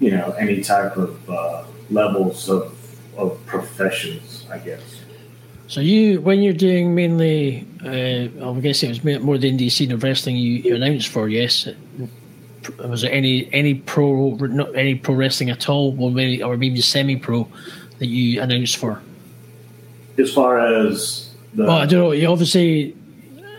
you know any type of uh, levels of of professions, I guess. So you, when you're doing mainly, uh, I'm guessing it was more the indie scene of wrestling you, you announced for. Yes, was there any any pro not any pro wrestling at all, or maybe or maybe semi pro that you announced for? As far as the, well, I don't know. You obviously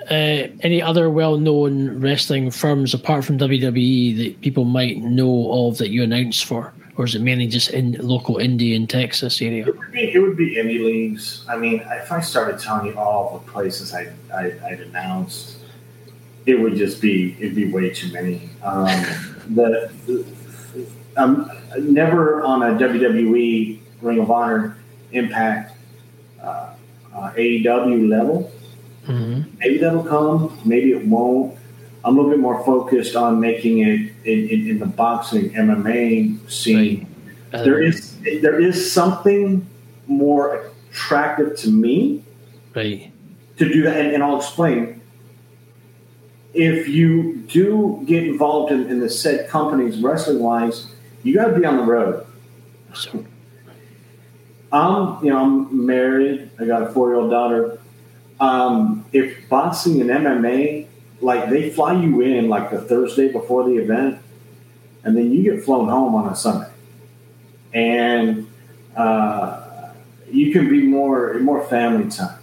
uh, any other well-known wrestling firms apart from WWE that people might know of that you announced for, or is it mainly just in local indie in Texas area? It would be, would be indie leagues. I mean, if I started telling you all the places I, I I'd announced, it would just be it'd be way too many. Um, the I'm never on a WWE Ring of Honor Impact uh, uh, AEW level. Mm-hmm. Maybe that'll come. Maybe it won't. I'm a little bit more focused on making it in, in, in the boxing MMA scene. Right. There is there is something more attractive to me Right. to do that, and, and I'll explain. If you do get involved in, in the said companies wrestling wise, you got to be on the road. So, I'm, you know, I'm married. I got a four year old daughter. Um, if boxing and MMA, like they fly you in like the Thursday before the event, and then you get flown home on a Sunday, and uh, you can be more more family time.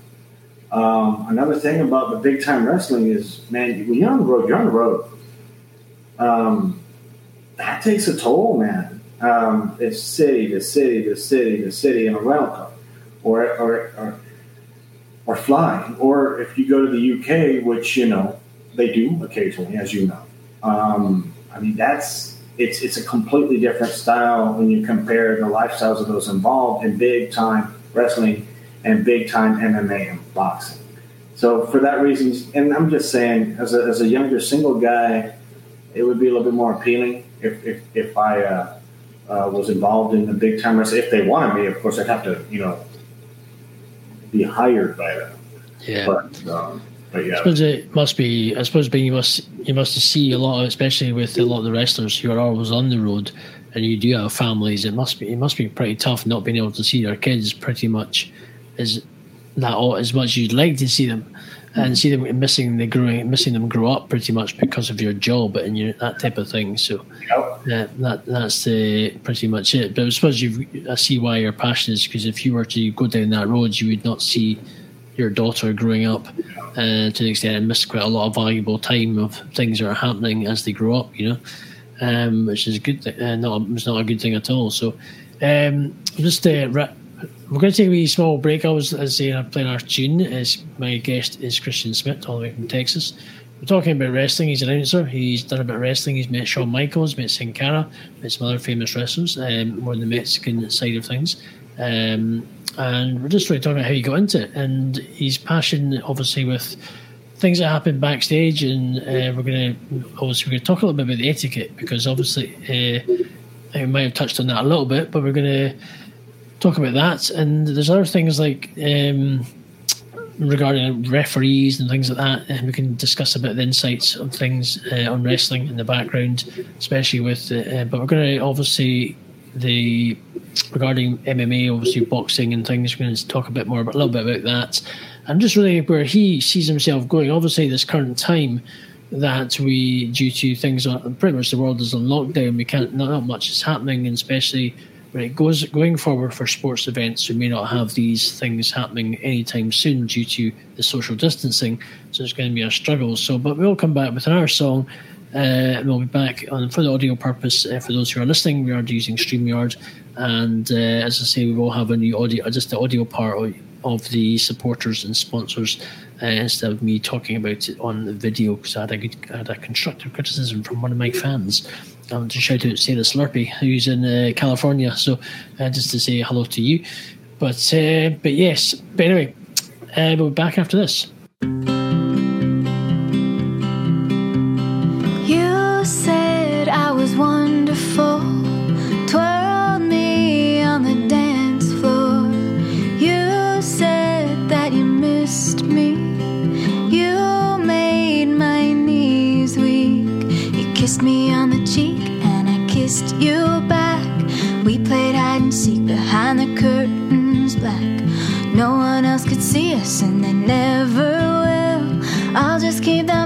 Um, another thing about the big time wrestling is, man, when you're on the road, you're on the road. Um, that takes a toll, man. Um, it's city to city to city to city in a rental car, or or or, or flying, or if you go to the UK, which you know they do occasionally, as you know. Um, I mean, that's it's it's a completely different style when you compare the lifestyles of those involved in big time wrestling and big time MMA and boxing. So for that reason, and I'm just saying, as a, as a younger single guy, it would be a little bit more appealing if if, if I uh, uh, was involved in the big time wrestling. If they wanted me, of course, I'd have to you know be hired by them. yeah. But um, but I suppose it must be. I suppose being you must you must see a lot, of, especially with a lot of the wrestlers who are always on the road, and you do have families. It must be it must be pretty tough not being able to see your kids pretty much as that as much as you'd like to see them, and see them missing the growing missing them grow up pretty much because of your job and your that type of thing. So Yep. that that that's the pretty much it. But I suppose you I see why you're passionate because if you were to go down that road, you would not see your daughter growing up uh, to the extent and miss quite a lot of valuable time of things that are happening as they grow up. You know, um, which is a good. Th- uh, not it's not a good thing at all. So um, just uh, we're going to take a wee small break. I was as saying, I'm playing our tune. As my guest is Christian Smith, all the way from Texas. We're talking about wrestling. He's an announcer. He's done a bit of wrestling. He's met Shawn Michaels, met Sin Cara, met some other famous wrestlers, um, more on the Mexican side of things. Um, and we're just really talking about how he got into it and his passion, obviously, with things that happen backstage. And uh, we're going to obviously we're going to talk a little bit about the etiquette because obviously uh, I might have touched on that a little bit, but we're going to talk about that. And there's other things like. Um, regarding referees and things like that, and we can discuss a bit of the insights on things uh, on wrestling in the background, especially with. Uh, but we're going to obviously the regarding MMA, obviously boxing and things. We're going to talk a bit more about a little bit about that, and just really where he sees himself going. Obviously, this current time that we, due to things pretty much the world is on lockdown, we can't not, not much is happening, and especially but it goes going forward for sports events We may not have these things happening anytime soon due to the social distancing. So it's going to be a struggle. So, but we'll come back with another song. Uh, we'll be back on for the audio purpose. Uh, for those who are listening, we are using Streamyard, and uh, as I say, we will have a new audio, just the audio part of the supporters and sponsors uh, instead of me talking about it on the video because I had a good, I had a constructive criticism from one of my fans and to shout out Sarah Slurpy, who's in uh, California. So uh, just to say hello to you. But uh, but yes, but anyway, uh, we'll be back after this. see us and they never will. I'll just keep that.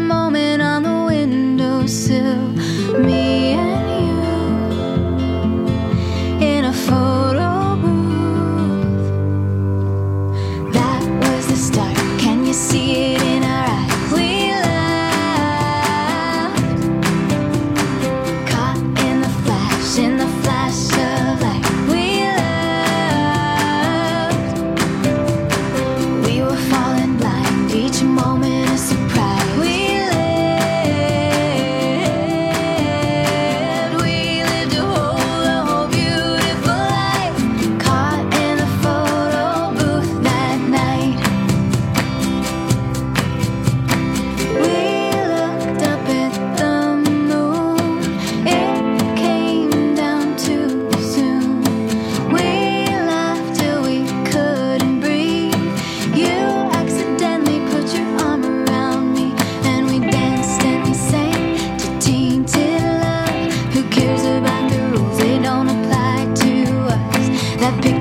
that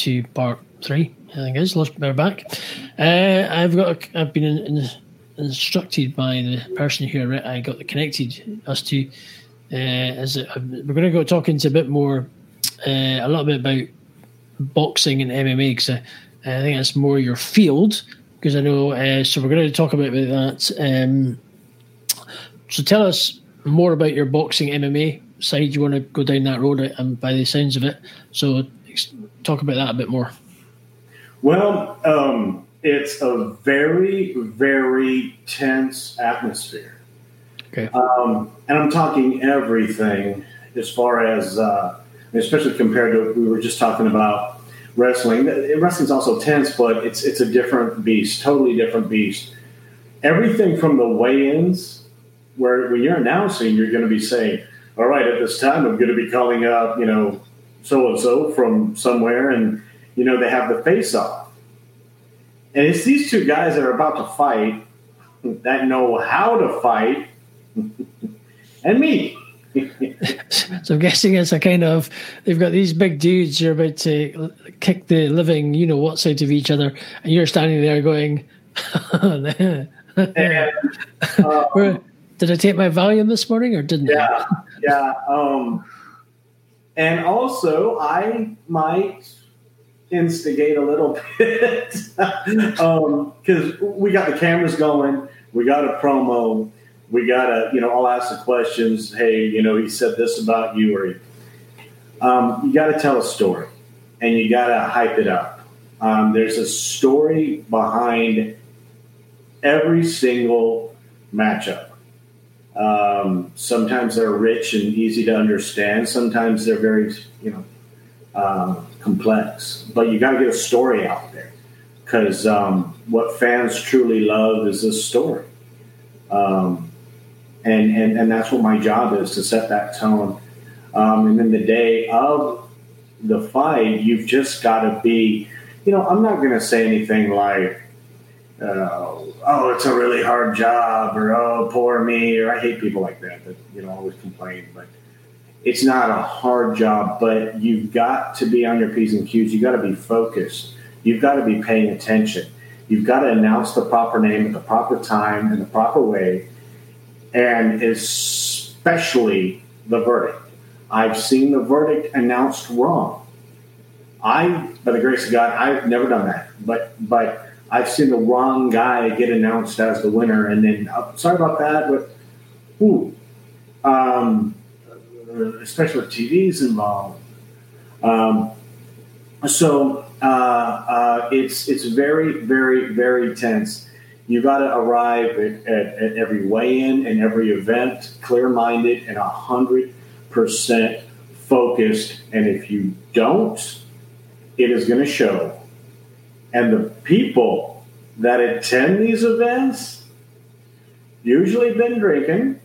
to part three. I think it is. We're back. Uh, I've got. A, I've been in, in, instructed by the person who I, got connected us to. Uh, as we're going to go talk into a bit more, uh, a little bit about boxing and MMA because I, I, think that's more your field. Because I know, uh, so we're going to talk about that. Um, so tell us more about your boxing MMA side. You want to go down that road, and by the sounds of it, so talk about that a bit more. Well, um, it's a very, very tense atmosphere. Okay. Um, and I'm talking everything as far as, uh, especially compared to we were just talking about wrestling. Wrestling's also tense, but it's it's a different beast, totally different beast. Everything from the weigh-ins, where when you're announcing, you're going to be saying, "All right, at this time, I'm going to be calling up, you know, so and so from somewhere," and you know they have the face-off, and it's these two guys that are about to fight that know how to fight, and me. So I'm guessing it's a kind of they've got these big dudes who are about to kick the living, you know what's out of each other, and you're standing there going, And, Where- "Did I take my Valium this morning or didn't?" I? yeah, yeah. Um, and also, I might instigate a little bit because we got the cameras going, we got a promo, we got to, you know, I'll ask the questions. Hey, you know, he said this about you, or um, you got to tell a story, and you got to hype it up. Um, there's a story behind every single matchup. Um, sometimes they're rich and easy to understand. Sometimes they're very, you know, um, complex. But you got to get a story out there because um, what fans truly love is this story, um, and, and and that's what my job is to set that tone. Um, and then the day of the fight, you've just got to be, you know, I'm not going to say anything like uh, oh, it's a really hard job, or oh, poor me, or I hate people like that that you know always complain. But it's not a hard job, but you've got to be on your p's and q's. You've got to be focused. You've got to be paying attention. You've got to announce the proper name at the proper time in the proper way, and especially the verdict. I've seen the verdict announced wrong. I, by the grace of God, I've never done that, but but I've seen the wrong guy get announced as the winner, and then uh, sorry about that, but ooh, um, especially with TVs involved. Um, so uh, uh, it's it's very very very tense. You got to arrive at, at, at every weigh-in and every event clear-minded and hundred percent focused. And if you don't, it is going to show. And the people that attend these events usually been drinking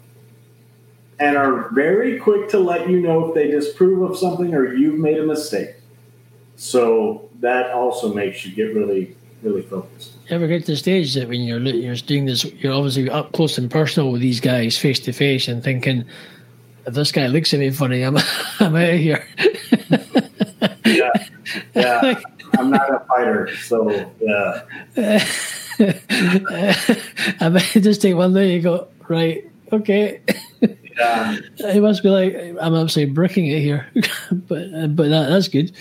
and are very quick to let you know if they disprove of something or you've made a mistake. So that also makes you get really, really focused. You ever get to the stage that when you're you're doing this, you're obviously up close and personal with these guys face to face and thinking, if this guy looks at me funny, I'm I'm out of here. Yeah, yeah. I'm not a fighter, so yeah. I might just take one there. You go right, okay. Yeah. It must be like I'm absolutely bricking it here, but uh, but that, that's good.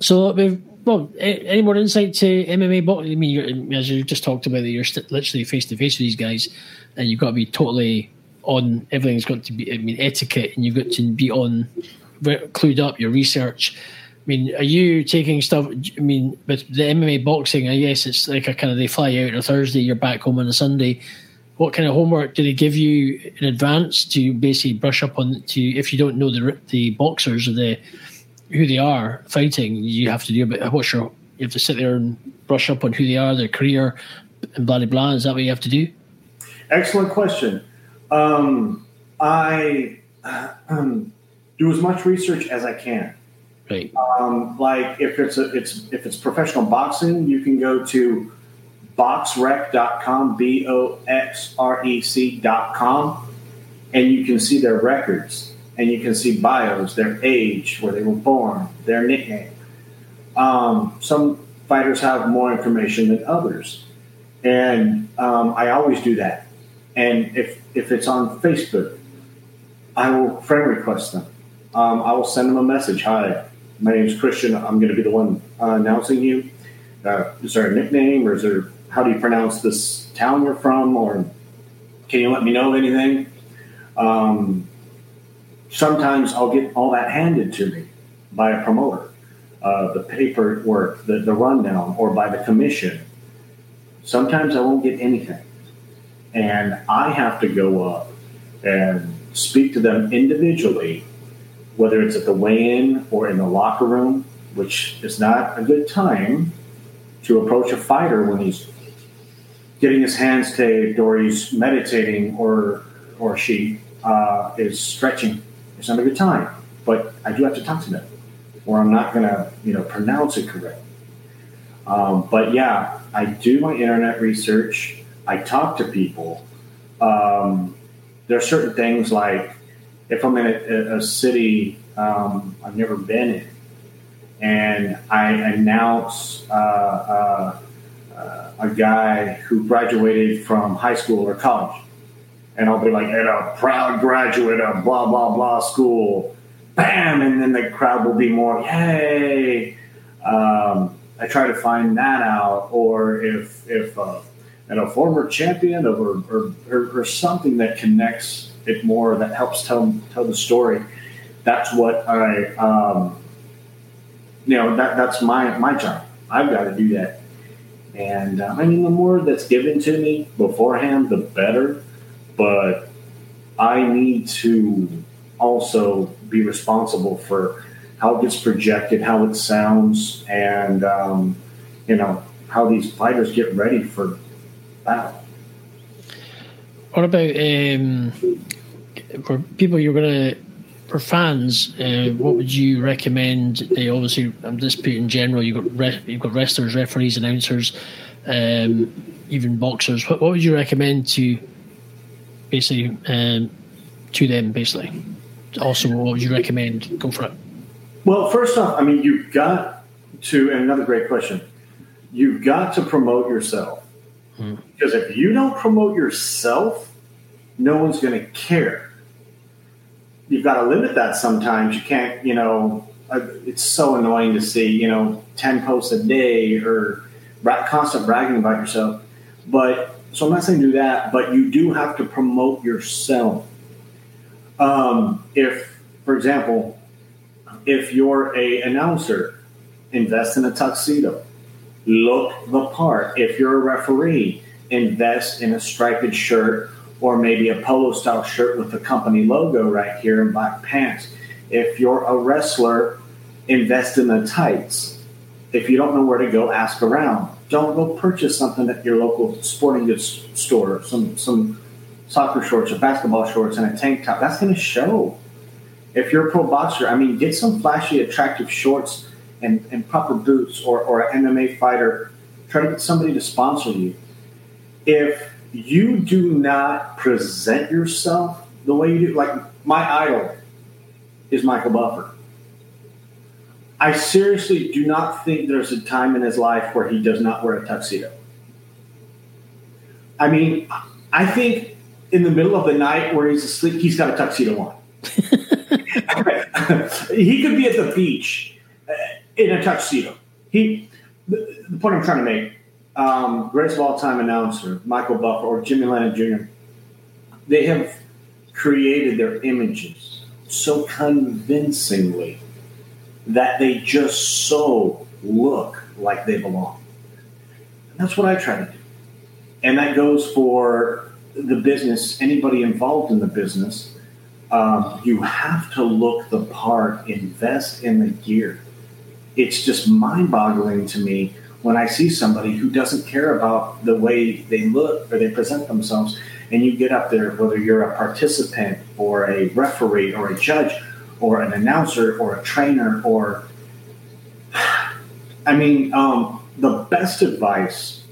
So we've well, any more insight to MMA boxing? I mean, you're, as you just talked about, that you're st- literally face to face with these guys, and you've got to be totally on. Everything's got to be. I mean, etiquette, and you've got to be on, clued up. Your research. I mean, are you taking stuff? I mean, with the MMA boxing, I guess it's like a kind of they fly out on a Thursday, you're back home on a Sunday. What kind of homework do they give you in advance to basically brush up on? To if you don't know the the boxers or the who they are fighting, you have to do a bit. What's your? You have to sit there and brush up on who they are, their career, and blah blah blah. Is that what you have to do? Excellent question. Um, I um, do as much research as I can. Right. Um, like if it's a, it's if it's professional boxing, you can go to boxrec.com, b o x r e c.com, and you can see their records and you can see bios, their age, where they were born, their nickname. Um, some fighters have more information than others, and um, I always do that. And if if it's on Facebook, I will friend request them. Um, I will send them a message. Hi, my name is Christian. I'm going to be the one uh, announcing you. Uh, is there a nickname, or is there? How do you pronounce this town you're from, or can you let me know anything? Um, sometimes I'll get all that handed to me by a promoter. uh, the paperwork, the, the rundown, or by the commission, sometimes I won't get anything. And I have to go up and speak to them individually, whether it's at the weigh in or in the locker room, which is not a good time to approach a fighter when he's getting his hands taped or he's meditating or or she uh, is stretching. It's not a good time, but I do have to talk to them, or I'm not going to you know pronounce it correct. Um, but yeah, I do my internet research. I talk to people. Um, there are certain things like if I'm in a, a city um, I've never been in, and I announce uh, uh, uh, a guy who graduated from high school or college, and I'll be like, "And a proud graduate of blah blah blah school," bam, and then the crowd will be more, "Yay!" Um, I try to find that out, or if if uh, and a former champion of or, or, or, or something that connects it more that helps tell tell the story. That's what I um, you know that that's my my job. I've got to do that. And uh, I mean, the more that's given to me beforehand, the better. But I need to also be responsible for how it gets projected, how it sounds, and um, you know how these fighters get ready for battle. What about um, for people you're going to for fans, uh, what would you recommend? Uh, obviously, I'm disputing in general. You've got re- you've got wrestlers, referees, announcers, um, even boxers. What, what, would you recommend to basically um, to them? Basically, also, what would you recommend? Go for it. Well, first off, I mean, you've got to, and another great question. You've got to promote yourself hmm. because if you don't promote yourself, no one's going to care you've got to limit that sometimes. You can't, you know, it's so annoying to see, you know, 10 posts a day or constant bragging about yourself. But so I'm not saying do that, but you do have to promote yourself. Um, if, for example, if you're a announcer, invest in a tuxedo, look the part. If you're a referee, invest in a striped shirt or maybe a polo style shirt with the company logo right here and black pants. If you're a wrestler, invest in the tights. If you don't know where to go, ask around. Don't go purchase something at your local sporting goods store, some some soccer shorts or basketball shorts and a tank top. That's going to show. If you're a pro boxer, I mean, get some flashy, attractive shorts and, and proper boots, or, or an MMA fighter. Try to get somebody to sponsor you. If you do not present yourself the way you do. Like my idol is Michael Buffer. I seriously do not think there's a time in his life where he does not wear a tuxedo. I mean, I think in the middle of the night where he's asleep, he's got a tuxedo on. he could be at the beach in a tuxedo. He, the, point I'm trying to make um, greatest of all time announcer, Michael Buffer or Jimmy Lennon Jr., they have created their images so convincingly that they just so look like they belong. And that's what I try to do. And that goes for the business, anybody involved in the business. Um, you have to look the part, invest in the gear. It's just mind boggling to me when I see somebody who doesn't care about the way they look or they present themselves, and you get up there, whether you're a participant or a referee or a judge or an announcer or a trainer or, I mean, um, the best advice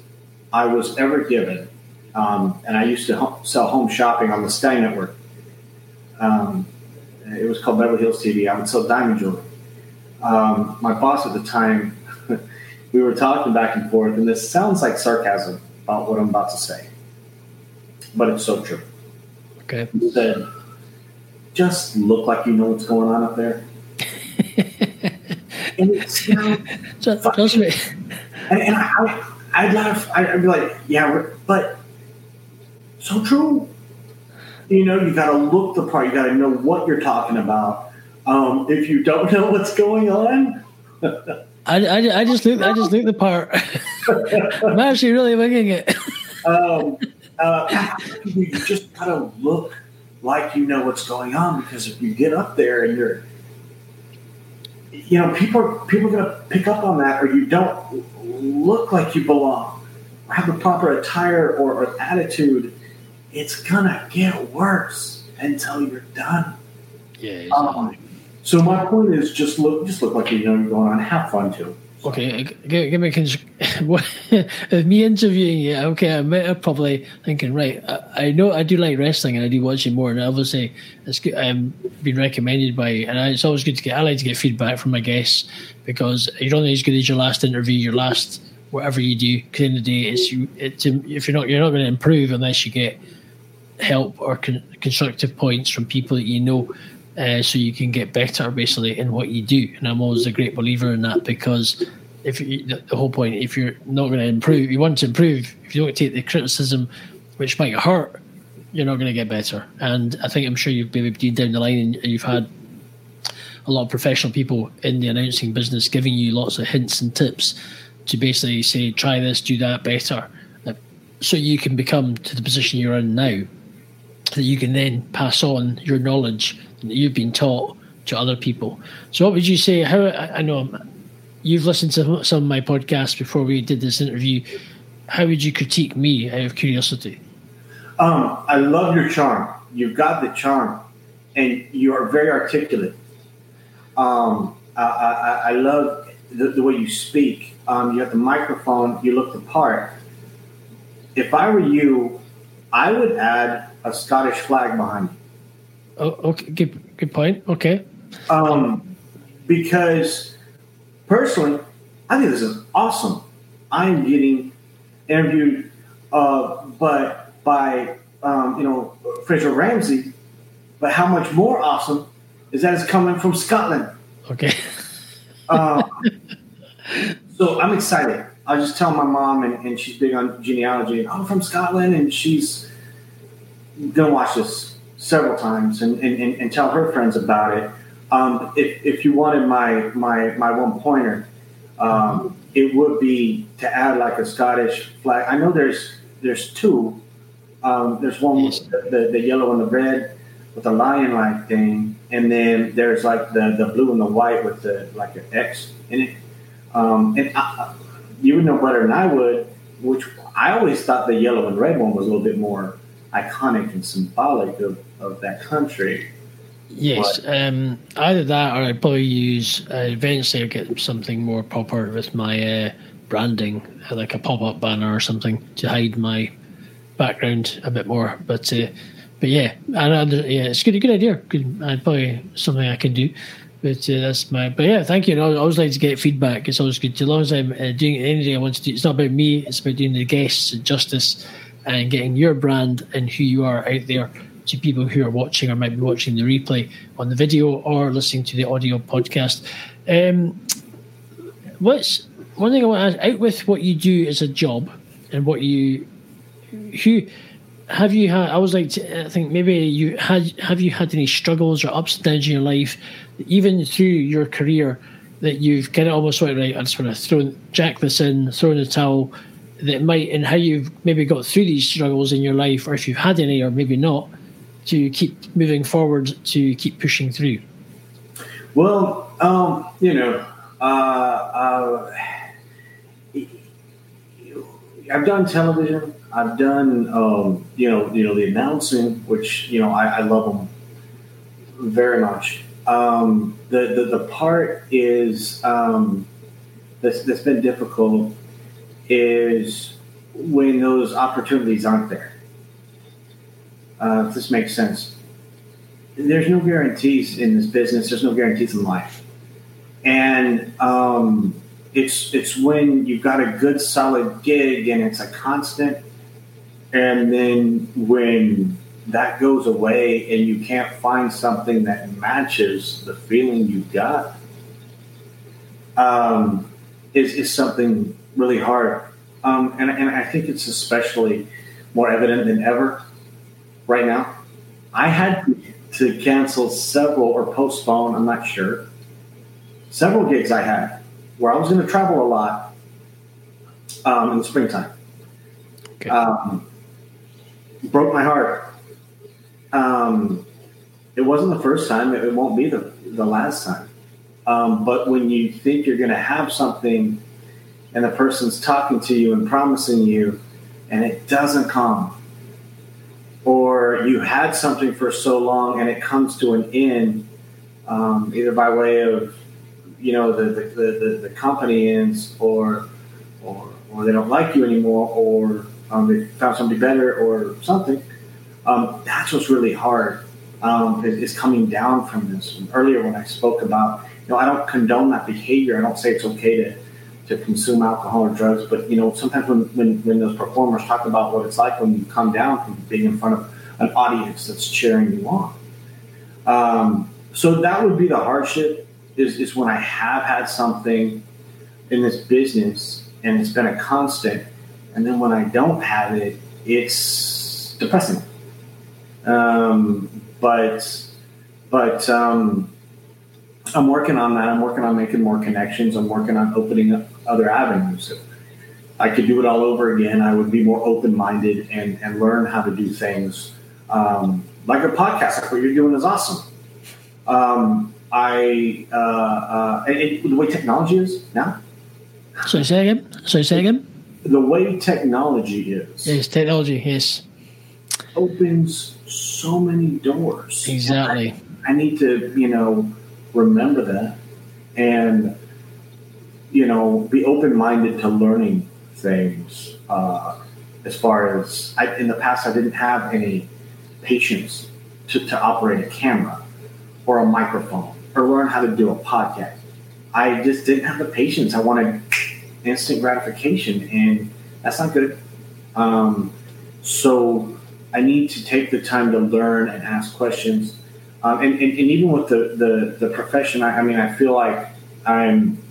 I was ever given, um, and I used to sell home shopping on the Sky Network. Um, it was called Beverly Hills TV. I would sell diamond jewelry. Um, my boss at the time we were talking back and forth, and this sounds like sarcasm about what I'm about to say, but it's so true. Okay. He said, just look like you know what's going on up there. and it sounds trust me. And, and I, I'd laugh. I'd be like, yeah, but so true. You know, you got to look the part. You got to know what you're talking about. Um, if you don't know what's going on, I, I, I just look I just look the part. I'm actually really winging it. um, uh, you just gotta look like you know what's going on because if you get up there and you're, you know, people are, people are gonna pick up on that, or you don't look like you belong, or have the proper attire or, or attitude. It's gonna get worse until you're done. Yeah. Um, so my point is, just look, just look like you know you're going on. Have fun too. Okay, give, me what, me interviewing you. Okay, I'm probably thinking, right. I, I, know I do like wrestling and I do watch it more. And obviously, it's good. I'm been recommended by, and I, it's always good to get. I like to get feedback from my guests because you're only as good as your last interview, your last whatever you do. Because in the day, it's you. It's if you're not, you're not going to improve unless you get help or con- constructive points from people that you know uh, so you can get better basically in what you do. And I'm always a great believer in that because if you, the whole point, if you're not going to improve, you want to improve. If you don't take the criticism, which might hurt, you're not going to get better. And I think I'm sure you've maybe been down the line and you've had a lot of professional people in the announcing business giving you lots of hints and tips to basically say, try this, do that better, uh, so you can become to the position you're in now. That you can then pass on your knowledge that you've been taught to other people. So, what would you say? How I know you've listened to some of my podcasts before we did this interview. How would you critique me out of curiosity? Um, I love your charm. You've got the charm, and you are very articulate. Um, I, I, I, love the, the, way you speak. Um, you have the microphone. You look the part. If I were you, I would add a Scottish flag behind you. Oh, okay, good, good point. Okay. Um, because personally, I think this is awesome. I'm getting interviewed, uh, but by um, you know Fraser Ramsey. But how much more awesome is that it's coming from Scotland? Okay. uh, so I'm excited. I just tell my mom, and, and she's big on genealogy. I'm from Scotland, and she's gonna watch this several times and, and, and tell her friends about it. Um, if, if you wanted my my my one pointer, um, it would be to add like a Scottish flag. I know there's there's two. Um, there's one with the, the, the, yellow and the red with the lion like thing, and then there's like the, the blue and the white with the like an X in it. Um, and I, you would know better than I would. Which I always thought the yellow and red one was a little bit more iconic and symbolic of, of that country. Yes, um, either that or I'd probably use uh, eventually I'll get something more proper with my uh, branding, uh, like a pop up banner or something to hide my background a bit more. But uh, but yeah, and, yeah, it's good, a good idea. Good, I'd probably something I can do. But uh, that's my. But yeah, thank you. And I always like to get feedback. It's always good. As long as I'm uh, doing anything I want to do, it's not about me. It's about doing the guests justice and getting your brand and who you are out there to people who are watching or might be watching the replay on the video or listening to the audio podcast. Um, what's one thing I want to ask out with what you do as a job and what you who have you had? I was like, I think maybe you had. Have you had any struggles or ups and downs in your life, even through your career, that you've kind of almost went right? I just want to throw jack this in, throw in the towel. That might and how you've maybe got through these struggles in your life, or if you've had any, or maybe not to keep moving forward to keep pushing through? Well, um, you know, uh, uh, I've done television. I've done, um, you know, you know the announcing, which you know I, I love them very much. Um, the, the the part is um, that's that's been difficult is when those opportunities aren't there uh, if this makes sense. There's no guarantees in this business. There's no guarantees in life, and um, it's it's when you've got a good solid gig and it's a constant, and then when that goes away and you can't find something that matches the feeling you got, um, is is something really hard. Um, and, and I think it's especially more evident than ever right now. I had to cancel several or postpone, I'm not sure, several gigs I had where I was going to travel a lot um, in the springtime. Okay. Um, broke my heart. Um, it wasn't the first time. It, it won't be the, the last time. Um, but when you think you're going to have something and the person's talking to you and promising you and it doesn't come, or you had something for so long and it comes to an end, um, either by way of you know the the, the, the, company ends or or or they don't like you anymore or um, they found somebody better or something. Um, that's what's really hard um, is, is coming down from this. Earlier, when I spoke about, you know, I don't condone that behavior. I don't say it's okay to, to consume alcohol or drugs, but you know, sometimes when, when, when those performers talk about what it's like when you come down from being in front of an audience that's cheering you on. Um, so that would be the hardship is, is when I have had something in this business and it's been a constant, and then when I don't have it, it's depressing. Um, but but um, I'm working on that. I'm working on making more connections. I'm working on opening up other avenues. If I could do it all over again, I would be more open minded and, and learn how to do things um, like a podcast. Like what you're doing is awesome. Um, I uh, uh, and, and the way technology is now, So say again. So say again. the way technology is Yes, technology. Yes, opens so many doors. exactly. I need to, you know, remember that and, you know, be open minded to learning things. Uh, as far as I, in the past, I didn't have any patience to, to operate a camera or a microphone or learn how to do a podcast. I just didn't have the patience. I wanted instant gratification, and that's not good. Um, so I need to take the time to learn and ask questions. Um, and, and, and even with the, the, the profession, I, I mean, I feel like I'm,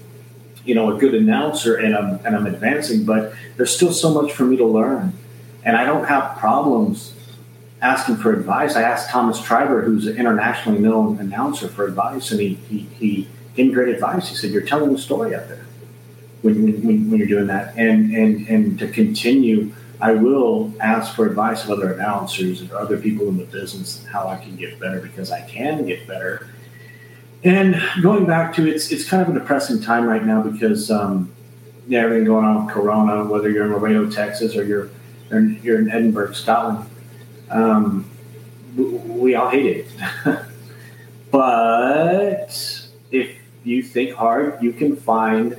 you know, a good announcer and I'm, and I'm advancing, but there's still so much for me to learn. And I don't have problems asking for advice. I asked Thomas Treiber, who's an internationally known announcer, for advice, and he, he, he gave me great advice. He said, You're telling a story out there when, when, when you're doing that. And, and, and to continue, I will ask for advice of other announcers or other people in the business how I can get better because I can get better. And going back to it's it's kind of a depressing time right now because um, yeah, everything going on with Corona, whether you're in Laredo, Texas, or you're in, you're in Edinburgh, Scotland, um, we, we all hate it. but if you think hard, you can find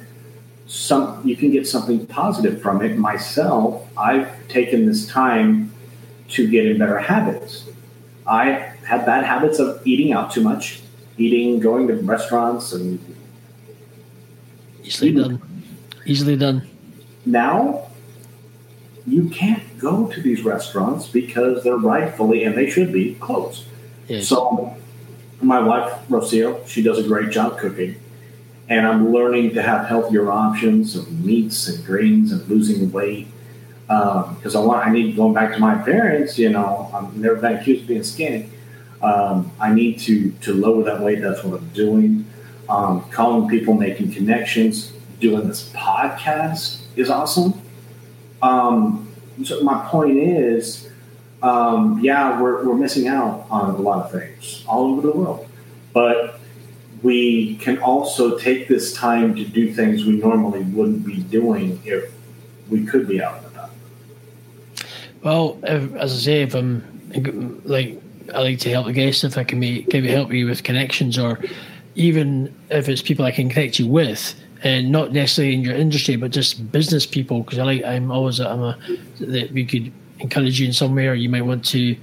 some you can get something positive from it. Myself, I've taken this time to get in better habits. I had bad habits of eating out too much, eating, going to restaurants, and Easily done. Easily done. now you can't go to these restaurants because they're rightfully and they should be closed. Yes. So, my wife Rocio, she does a great job cooking, and I'm learning to have healthier options of meats and greens and losing weight uh, because I want. I need going back to my parents. You know, um, I've never been accused of being skinny. Um, I need to to lower that weight. That's what I'm doing. Um, calling people, making connections, doing this podcast is awesome. Um, so my point is, um, yeah, we're, we're missing out on a lot of things all over the world, but we can also take this time to do things we normally wouldn't be doing if we could be out and about. Well, as I say, if I'm like, I like to help the guests if I can maybe help you with connections, or even if it's people I can connect you with, and not necessarily in your industry, but just business people. Because I like, I'm always, I'm a that we could encourage you in some way, or you might want to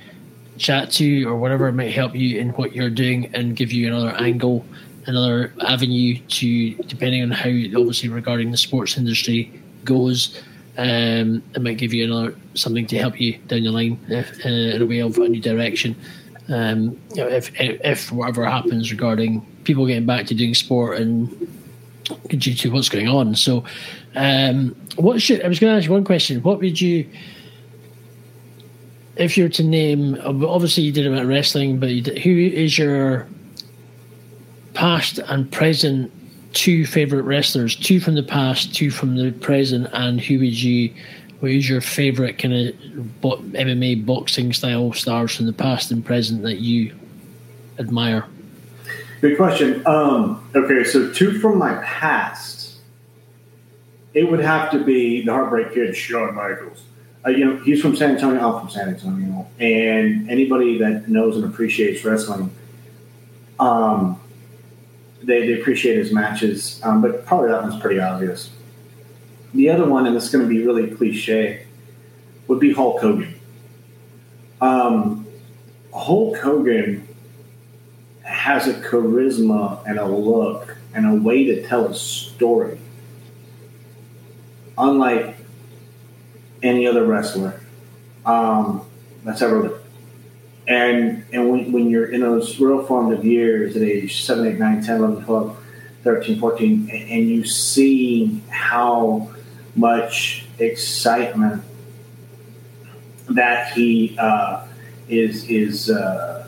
chat to, or whatever might help you in what you're doing and give you another angle, another avenue to, depending on how, obviously regarding the sports industry goes. Um, it might give you another something to help you down the line if, uh, in a way of a new direction. Um, you know, if, if if whatever happens regarding people getting back to doing sport and due to what's going on. So, um, what should I was going to ask you one question? What would you, if you were to name? Obviously, you did about wrestling, but you did, who is your past and present two favorite wrestlers, two from the past, two from the present, and who would you? What is your favorite kind of bo- MMA boxing style stars from the past and present that you admire? Good question. Um, okay, so two from my past. It would have to be the Heartbreak Kid, Shawn Michaels. Uh, you know, he's from San Antonio. I'm from San Antonio, and anybody that knows and appreciates wrestling, um, they, they appreciate his matches. Um, but probably that one's pretty obvious. The other one, and it's going to be really cliche, would be Hulk Hogan. Um, Hulk Hogan has a charisma and a look and a way to tell a story, unlike any other wrestler um, that's ever lived. And and when, when you're in those real formative years at age 7, 8, 9, 10, 11, 12, 13, 14, and, and you see how much excitement that he uh, is is uh,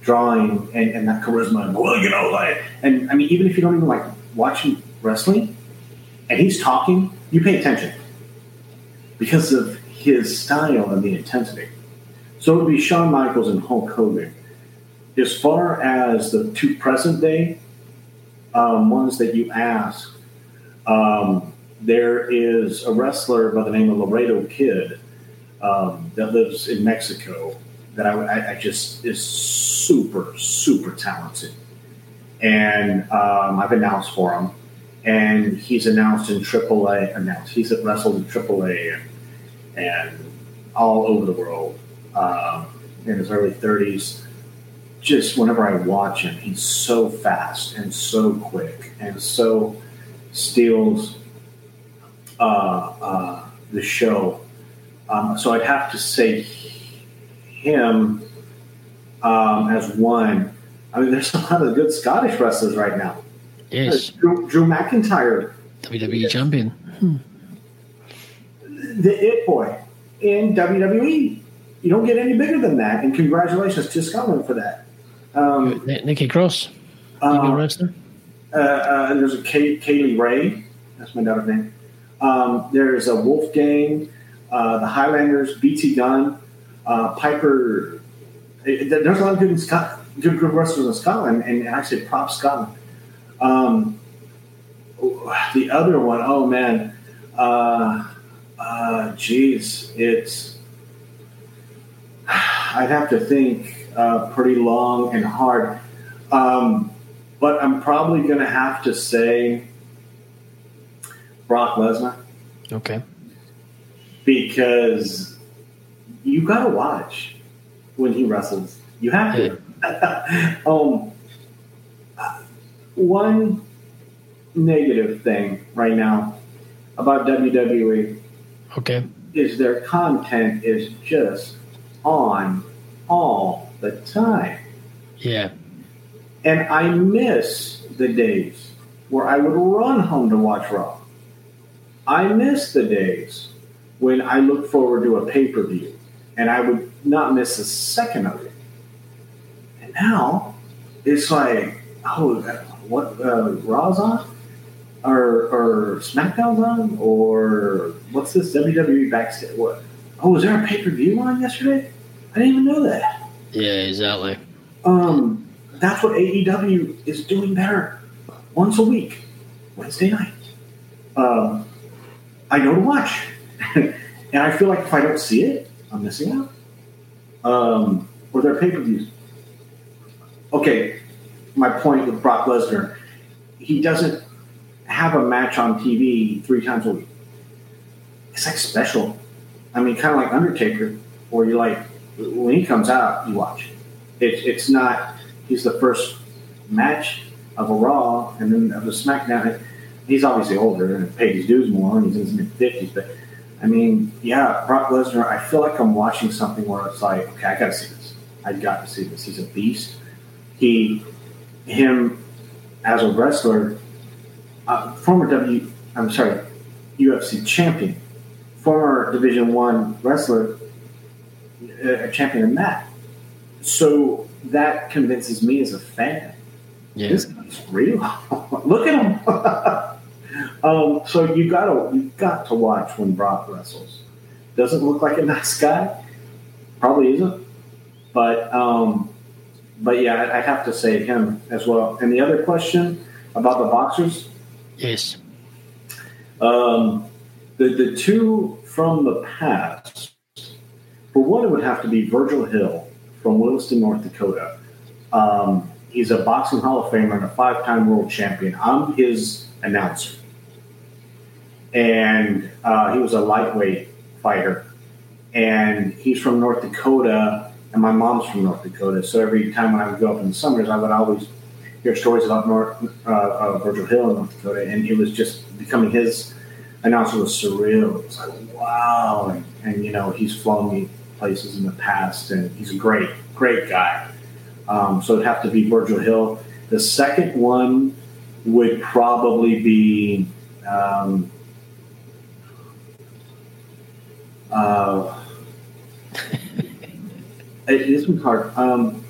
drawing and, and that charisma and well you know like and I mean even if you don't even like watching wrestling and he's talking you pay attention because of his style and the intensity. So it would be Shawn Michaels and Hulk Hogan. As far as the two present day um, ones that you asked, um, there is a wrestler by the name of Laredo Kid um, that lives in Mexico that I, I, just is super super talented, and um, I've announced for him, and he's announced in AAA. Announced he's at wrestled in AAA and and all over the world um, in his early 30s. Just whenever I watch him, he's so fast and so quick and so steals uh, uh, the show. Um, so I'd have to say him um, as one. I mean, there's a lot of good Scottish wrestlers right now. Yes, Drew, Drew McIntyre, WWE champion. the It Boy in WWE. You don't get any bigger than that. And congratulations to Scotland for that. Um, Nikki Cross, uh, uh, uh, there's a Kay- Kaylee Ray. That's my daughter's name. Um, there's a Wolfgang, uh, the Highlanders, BT Gunn, uh, Piper. It- it- there's a lot of good, in Scot- good, good wrestlers in Scotland, and actually prop Scotland. Um, the other one, oh man, uh, uh, it's. I'd have to think uh, pretty long and hard. Um, but I'm probably going to have to say Brock Lesnar Okay. because you got to watch when he wrestles. You have to. um, one negative thing right now about WWE Okay. is their content is just on all the time. Yeah. And I miss the days where I would run home to watch Raw. I miss the days when I looked forward to a pay per view and I would not miss a second of it. And now it's like, oh, what uh, Raw's on? Or, or SmackDown's on? Or what's this WWE backstage? What? Oh, was there a pay per view on yesterday? I didn't even know that. Yeah. Exactly. Um, that's what AEW is doing better. Once a week, Wednesday night. Um, I go to watch, and I feel like if I don't see it, I'm missing out. Um, or their pay per views. Okay, my point with Brock Lesnar, he doesn't have a match on TV three times a week. It's like special. I mean, kind of like Undertaker, where you like when he comes out, you watch. It's it's not. He's the first match of a Raw, and then of a SmackDown. He's obviously older and paid his dues more, and he's in his mid fifties. But I mean, yeah, Brock Lesnar. I feel like I'm watching something where it's like, okay, I got to see this. I got to see this. He's a beast. He, him, as a wrestler, uh, former W. I'm sorry, UFC champion, former Division One wrestler, a champion in that. So that convinces me as a fan Yeah. This guy's real. Look at him. um, so you gotta you got to watch when Brock wrestles. Doesn't look like a nice guy. Probably isn't. But um, but yeah, I- I'd have to say him as well. And the other question about the boxers, Yes. um, the the two from the past. For one, it would have to be Virgil Hill from Williston, North Dakota. Um, he's a boxing Hall of Famer and a five-time world champion. I'm his announcer, and uh, he was a lightweight fighter. And he's from North Dakota, and my mom's from North Dakota. So every time when I would go up in the summers, I would always hear stories about North uh, uh, Virgil Hill in North Dakota, and it was just becoming his announcer was surreal. It was like wow, and, and you know he's flown me places in the past, and he's a great, great guy. Um, so it'd have to be Virgil Hill. The second one would probably be. Um, uh, it, this one's hard. Um,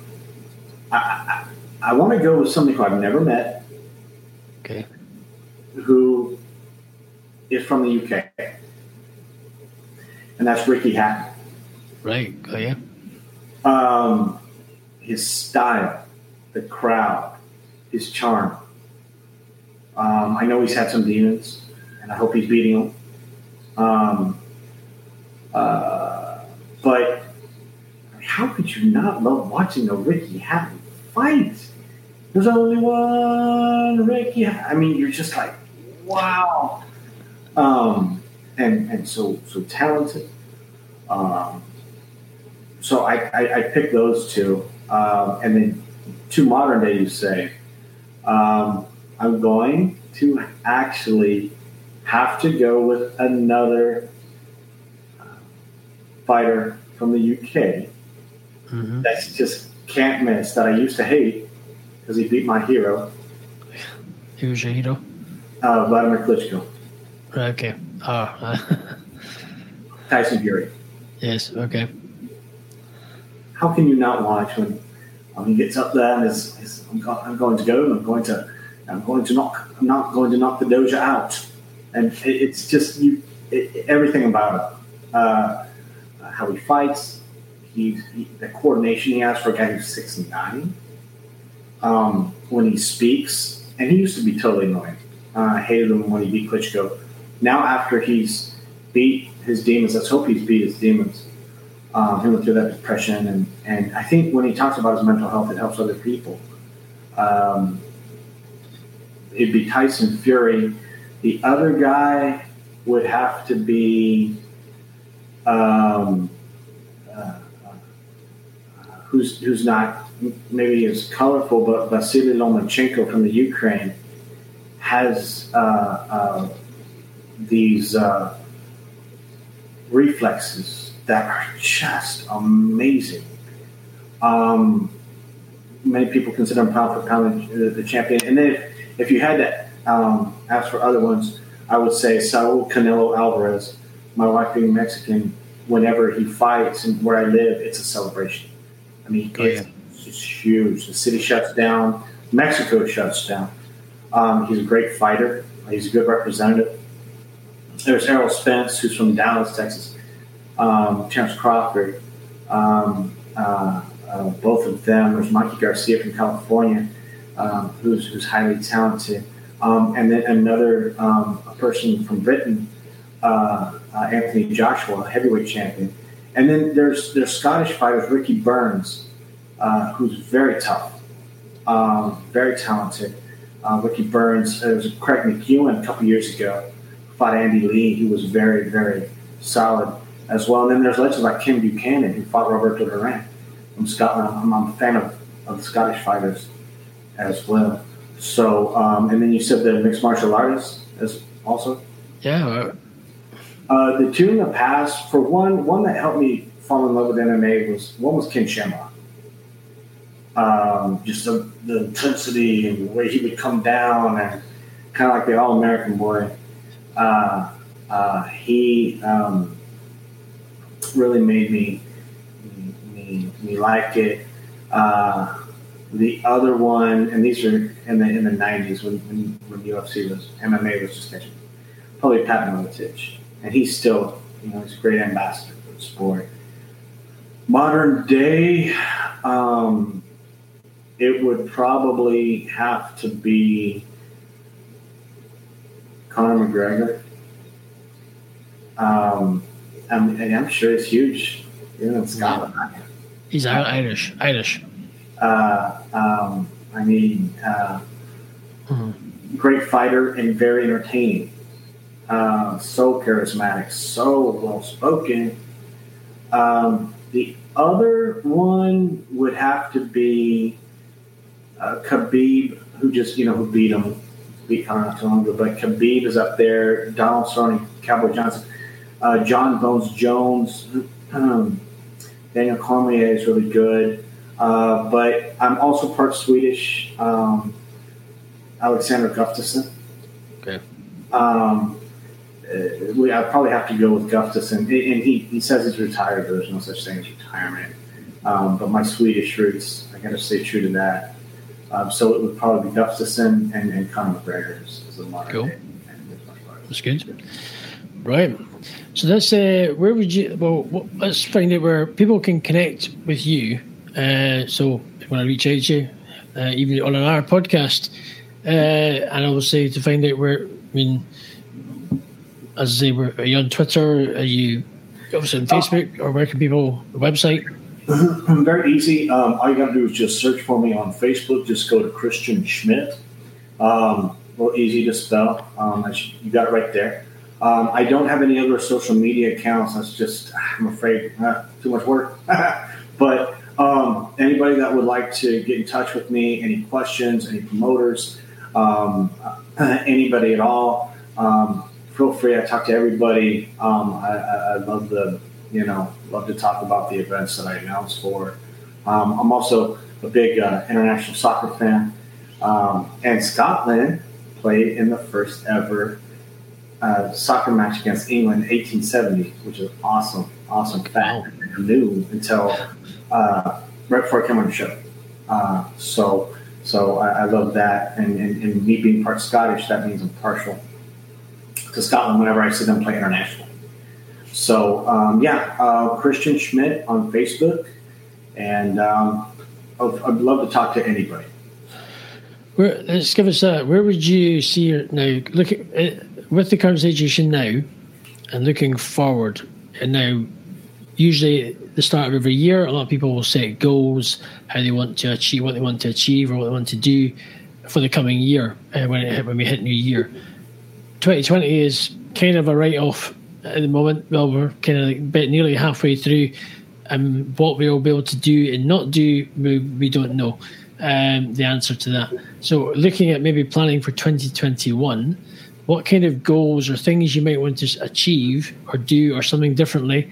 I, I, I want to go with somebody who I've never met, Okay. who is from the UK, and that's Ricky Hatton. Right. Got you. Um, his style, the crowd, his charm. Um, I know he's had some demons, and I hope he's beating them. Um, uh, but how could you not love watching a Ricky Hatton fight? There's only one Ricky. I mean, you're just like, wow. Um, and and so so talented. Um, so I, I, I picked those two, um, and then two modern day. You say, um, I'm going to actually have to go with another uh, fighter from the UK hmm that's just can't miss. That I used to hate because he beat my hero, Who's your hero? uh, Vladimir Klitschko, okay. Ah. Tyson Fury. yes. Okay. How can you not watch when um, he gets up there and is, is I'm, go- I'm going to go and I'm going to I'm going to knock I'm not going to knock the Doja out, and it, it's just you it, everything about him, uh, how he fights, he, he the coordination he has for a guy who's six nine. Um, when he speaks, and he used to be totally annoying. Uh, I hated him when he beat Klitschko. Now after he's beat his demons, let's hope he's beat his demons um, he went through that depression, and, and I think when he talks about his mental health, it helps other people. Um, it'd be Tyson Fury. The other guy would have to be um, uh, uh, who's who's not maybe as colorful, but Vasily Lomachenko from the Ukraine has uh, uh, these uh, reflexes that are just amazing. Um, many people consider him pound for pound the, the champion. And then if, if you had to um, ask for other ones, I would say Saul Canelo Alvarez. My wife being Mexican, whenever he fights and where I live, it's a celebration. I mean, Oh, it's, it's huge. The city shuts down. Mexico shuts down. Um, he's a great fighter. He's a good representative. There's Errol Spence, who's from Dallas, Texas. Um, Terrence Crawford. Um, uh, uh, both of them. There's Mikey Garcia from California, um, who's, who's highly talented. Um, and then another um, a person from Britain, uh, uh, Anthony Joshua, heavyweight champion. And then there's there's Scottish fighters, Ricky Burns, uh, who's very tough, um, very talented. Uh, Ricky Burns, there was Craig McEwan a couple years ago, fought Andy Lee. He was very, very solid as well. And then there's legends like Ken Buchanan, who fought Roberto Duran from Scotland. I'm, I'm a fan of, of the Scottish fighters as well. So, um, and then you said the mixed martial artists as also. Yeah. uh, the two in the past, for one, one that helped me fall in love with MMA was one was Ken Shamrock. Um, just the, the intensity and the way he would come down, and kind of like the All American boy. Uh, uh, he um, really made me me, me like it. Uh, the other one, and these are in the in the '90s when when, when UFC was MMA was just catching. Probably Pat Miletich, and he's still you know he's a great ambassador for the sport. Modern day, um, it would probably have to be Conor McGregor. Um, I'm, I'm sure it's huge, you know, in Scotland. He's Ir- Irish. Irish. Uh, um, I mean, uh, great fighter and very entertaining. Uh, so charismatic, so well spoken. Um, the other one would have to be uh, Khabib, who just you know who beat him, beat Conor not too long ago. But Khabib is up there. Donald Cerrone, Cowboy Johnson, uh, John Bones Jones, um, Daniel Cormier is really good. Uh, but I'm also part Swedish. Um, Alexander Gustafsson. Okay. Um, uh, we, I probably have to go with Gustafsson, and he, he says he's retired. But there's no such thing as retirement. Um, but my Swedish roots, I got to stay true to that. Um, so it would probably be Gustafsson and, and Conor McGregor as, the modern Cool. day. and mixed martial artist. That's good. Right. So let's uh, where would you? Well, what, let's find out where people can connect with you. Uh, so if I want to reach out to you, uh, even on our podcast, uh, and say to find out where. I mean, as I say, where, are you on Twitter? Are you obviously on Facebook, or where can people? The website. Very easy. Um, all you got to do is just search for me on Facebook. Just go to Christian Schmidt. Um, a little easy to spell. Um, you got it right there. Um, I don't have any other social media accounts. That's just, I'm afraid, uh, too much work. but um, anybody that would like to get in touch with me, any questions, any promoters, um, anybody at all, um, feel free. I talk to everybody. Um, I, I, love the, you know, love to talk about the events that I announce for. Um, I'm also a big uh, international soccer fan. And Scotland played in the first ever uh, soccer match against England in 1870, which is awesome, awesome fact. I knew until uh, right before I came on the show. Uh, so, so I, I love that, and, and, and me being part Scottish, that means I'm partial to Scotland whenever I see them play internationally. So, um, yeah, uh, Christian Schmidt on Facebook, and um, I'd, I'd love to talk to anybody. Where, let's give us that. Where would you see your now? Look at uh, with the current situation now, and looking forward. And now, usually the start of every year, a lot of people will set goals, how they want to achieve, what they want to achieve, or what they want to do for the coming year uh, when it, when we hit New Year. 2020 is kind of a write off at the moment. Well, we're kind of like bit nearly halfway through, and what we'll be able to do and not do, we, we don't know um, the answer to that. So, looking at maybe planning for 2021, what kind of goals or things you might want to achieve or do or something differently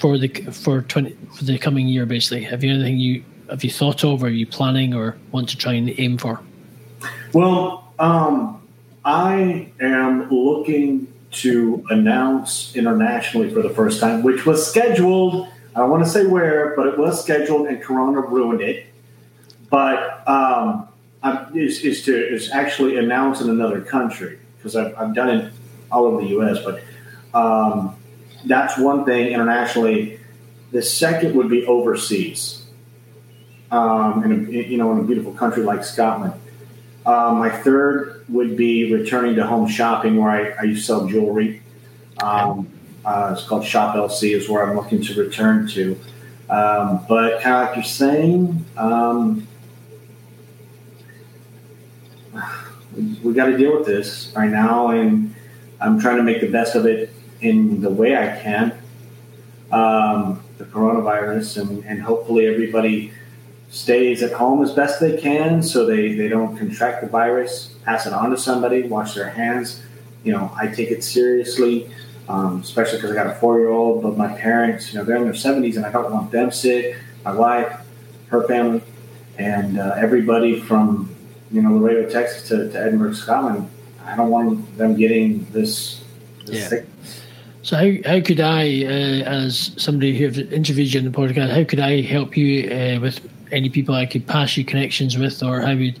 for the for 20 for the coming year? Basically, have you anything you have you thought of, or are you planning, or want to try and aim for? Well, um, I am looking to announce internationally for the first time, which was scheduled. I don't want to say where, but it was scheduled, and Corona ruined it. But um, is, is to is actually announce in another country because I've, I've done it all over the U.S. But um, that's one thing internationally. The second would be overseas, um, in a, you know, in a beautiful country like Scotland. Uh, my third would be returning to home shopping, where I, I used to sell jewelry. Um, uh, it's called Shop LC, is where I'm looking to return to. Um, but kind of like you're saying, um, we, got to deal with this right now, and I'm trying to make the best of it in the way I can. Um, the coronavirus, and, and hopefully everybody stays at home as best they can so they, they don't contract the virus, pass it on to somebody, wash their hands. You know, I take it seriously, um, especially because I got a four year old, but my parents, you know, they're in their 70s and I don't want them sick. My wife, her family, and uh, everybody from, you know, Laredo, Texas to, to Edinburgh, Scotland. I don't want them getting this, this Yeah. So how, how could I, uh, as somebody who have interviewed you in the podcast, how could I help you uh, with any people I could pass you connections with, or how would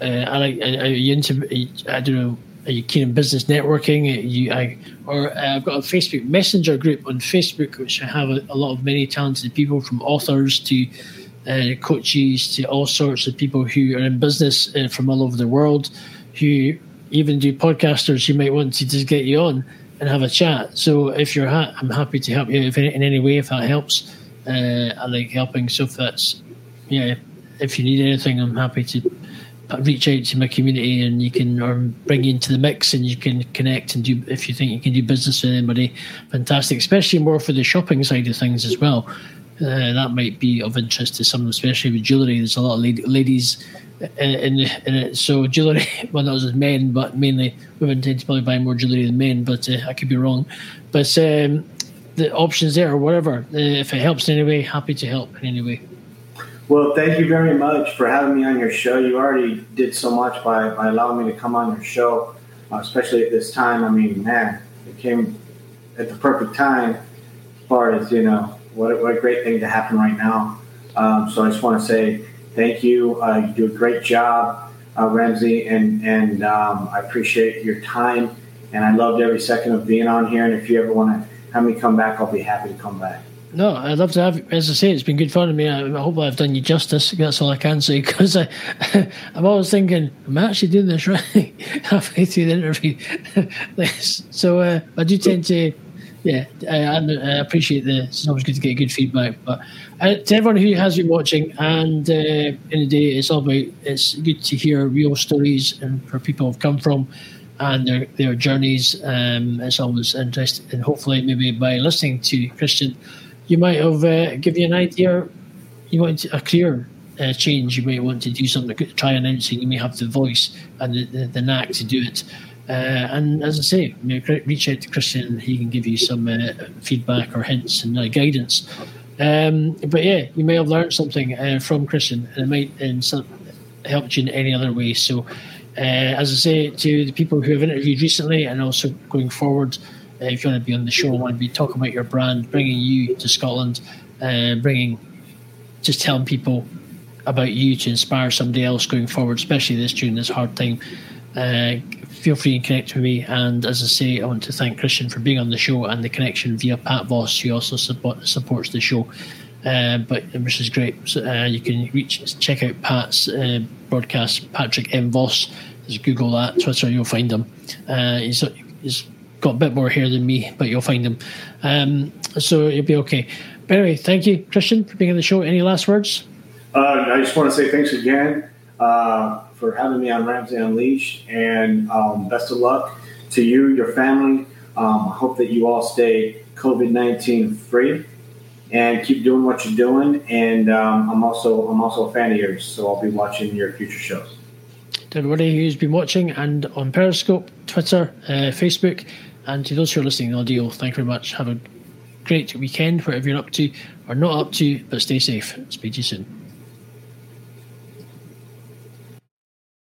uh, I like? Are you into? I don't know. Are you keen on business networking? You, I, or uh, I've got a Facebook Messenger group on Facebook, which I have a, a lot of many talented people, from authors to uh, coaches to all sorts of people who are in business uh, from all over the world, who even do podcasters who might want to just get you on and have a chat. So if you're, I'm happy to help you if in, in any way if that helps. Uh, I like helping. So if that's, yeah, if you need anything, I'm happy to reach out to my community and you can or bring you into the mix and you can connect and do if you think you can do business with anybody fantastic especially more for the shopping side of things as well uh, that might be of interest to some especially with jewellery there's a lot of ladies in, in, in, it so jewellery well not as men but mainly women tend to probably buy more jewellery than men but uh, I could be wrong but um, the options there or whatever uh, if it helps in any way happy to help in any way well, thank you very much for having me on your show. You already did so much by, by allowing me to come on your show, uh, especially at this time. I mean, man, it came at the perfect time as far as, you know, what, what a great thing to happen right now. Um, so I just want to say thank you. Uh, you do a great job, uh, Ramsey, and, and um, I appreciate your time. And I loved every second of being on here. And if you ever want to have me come back, I'll be happy to come back. No, I'd love to have. As I say, it's been good fun to me. I, I hope I've done you justice. That's all I can say because I'm always thinking, am I actually doing this right halfway through the interview? so uh, I do tend to, yeah, I, I, appreciate the. It's always good to get good feedback. But uh, to everyone who has been watching, and uh, in the day, it's all about. It's good to hear real stories and where people have come from and their their journeys. Um, it's always interesting, and hopefully, maybe by listening to Christian you might have uh, give you an idea. You want a career uh, change. You might want to do something, try announcing. You may have the voice and the, the, the knack to do it. Uh, and as I say, you know, reach out to Christian. He can give you some uh, feedback or hints and uh, guidance. Um, but yeah, you may have learned something from Christian, and it might in some, help you in any other way. So, as I say to the people who have interviewed recently, and also going forward, if you want to be on the show, want to be talking about your brand, bringing you to Scotland, uh, bringing, just telling people about you to inspire somebody else going forward, especially this during this hard time. Uh, feel free and connect with me. And as I say, I want to thank Christian for being on the show and the connection via Pat Voss, who also support, supports the show. Uh, but which is great. So, uh, you can reach check out Pat's uh, broadcast, Patrick M Voss. Just Google that, Twitter, you'll find him. Uh, he's, he's got a bit more hair than me, but you'll find him. Um, so you'll be okay. But anyway, thank you, Christian, for being on the show. Any last words? Uh, I just want to say thanks again uh, for having me on Ramsey Unleashed, and um, best of luck to you, your family. Um, I hope that you all stay COVID nineteen free and keep doing what you're doing. And um, I'm also I'm also a fan of yours, so I'll be watching your future shows. To everybody who's been watching and on Periscope, Twitter, uh, Facebook, and to those who are listening in audio, thank you very much. Have a great weekend, whatever you're up to or not up to, but stay safe. Speak to you soon.